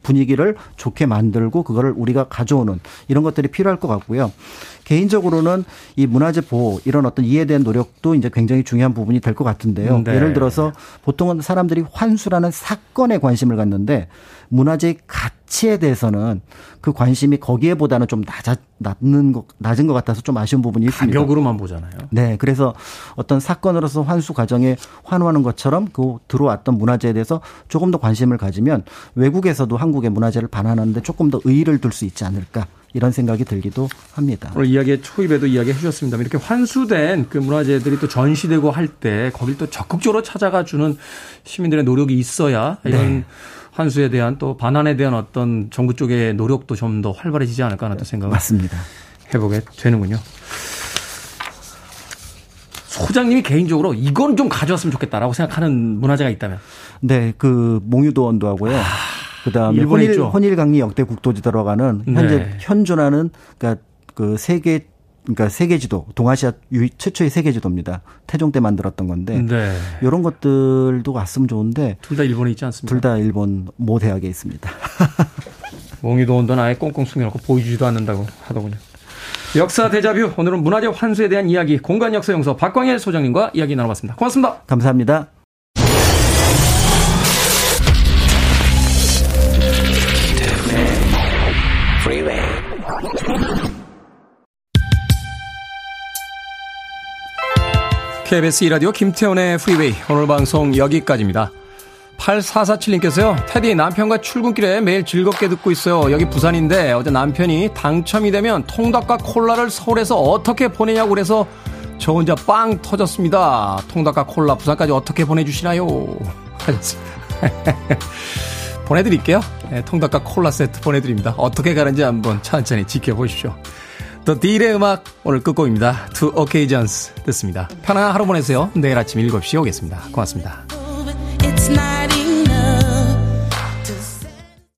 분위기를 좋게 만들고 그거를 우리가 가져오는 이런 것들이 필요할 것 같고요. 개인적으로는 이 문화재 보호 이런 어떤 이에 대한 노력도 이제 굉장히 중요한 부분이 될 것 같은데요. 네. 예를 들어서 보통은 사람들이 환수라는 사건에 관심을 갖는데 문화재의 가치에 대해서는 그 관심이 거기에보다는 좀 낮아, 낮는 것, 낮은 것 같아서 좀 아쉬운 부분이 있습니다. 가격으로만 보잖아요. 네, 그래서 어떤 사건으로서 환수 과정에 환호하는 것처럼 그 들어왔던 문화재에 대해서 조금 더 관심을 가지면 외국에서도 한국의 문화재를 반환하는데 조금 더 의의를 둘 수 있지 않을까 이런 생각이 들기도 합니다. 오늘 이야기의 초입에도 이야기해 주셨습니다만 이렇게 환수된 그 문화재들이 또 전시되고 할 때 거길 또 적극적으로 찾아가 주는 시민들의 노력이 있어야 이런 네. 환수에 대한 또 반환에 대한 어떤 정부 쪽의 노력도 좀 더 활발해지지 않을까 하는 또 생각을 맞습니다. 해보게 되는군요. 소장님이 개인적으로 이건 좀 가져왔으면 좋겠다라고 생각하는 문화재가 있다면 네, 그 몽유도원도 하고요. 그다음에 일본에 혼일 있죠. 혼일 강리 역대 국도지 들어가는 현재 네. 현존하는 그러니까 그 세계 그러니까 세계지도 동아시아 유일 최초의 세계지도입니다. 태종 때 만들었던 건데 네. 이런 것들도 왔으면 좋은데 둘 다 일본에 있지 않습니까? 둘 다 일본 모 대학에 있습니다. 몽유도 온도는 아예 꽁꽁 숨겨놓고 보여주지도 않는다고 하더군요. 역사 대자뷰 오늘은 문화재 환수에 대한 이야기 공간 역사 용서 박광일 소장님과 이야기 나눠봤습니다. 고맙습니다. 감사합니다. KBS 이라디오 김태훈의 프리웨이 오늘 방송 여기까지입니다. 8447님께서요. 테디 남편과 출근길에 매일 즐겁게 듣고 있어요. 여기 부산인데 어제 남편이 당첨이 되면 통닭과 콜라를 서울에서 어떻게 보내냐고 그래서 저 혼자 빵 터졌습니다. 통닭과 콜라 부산까지 어떻게 보내주시나요? 하셨습니다. 보내드릴게요. 네, 통닭과 콜라 세트 보내드립니다. 어떻게 가는지 한번 천천히 지켜보십시오. 더 딜의 음악 오늘 끝곡입니다. Two Occasions 듣습니다. 편안한 하루 보내세요. 내일 아침 7시에 오겠습니다. 고맙습니다.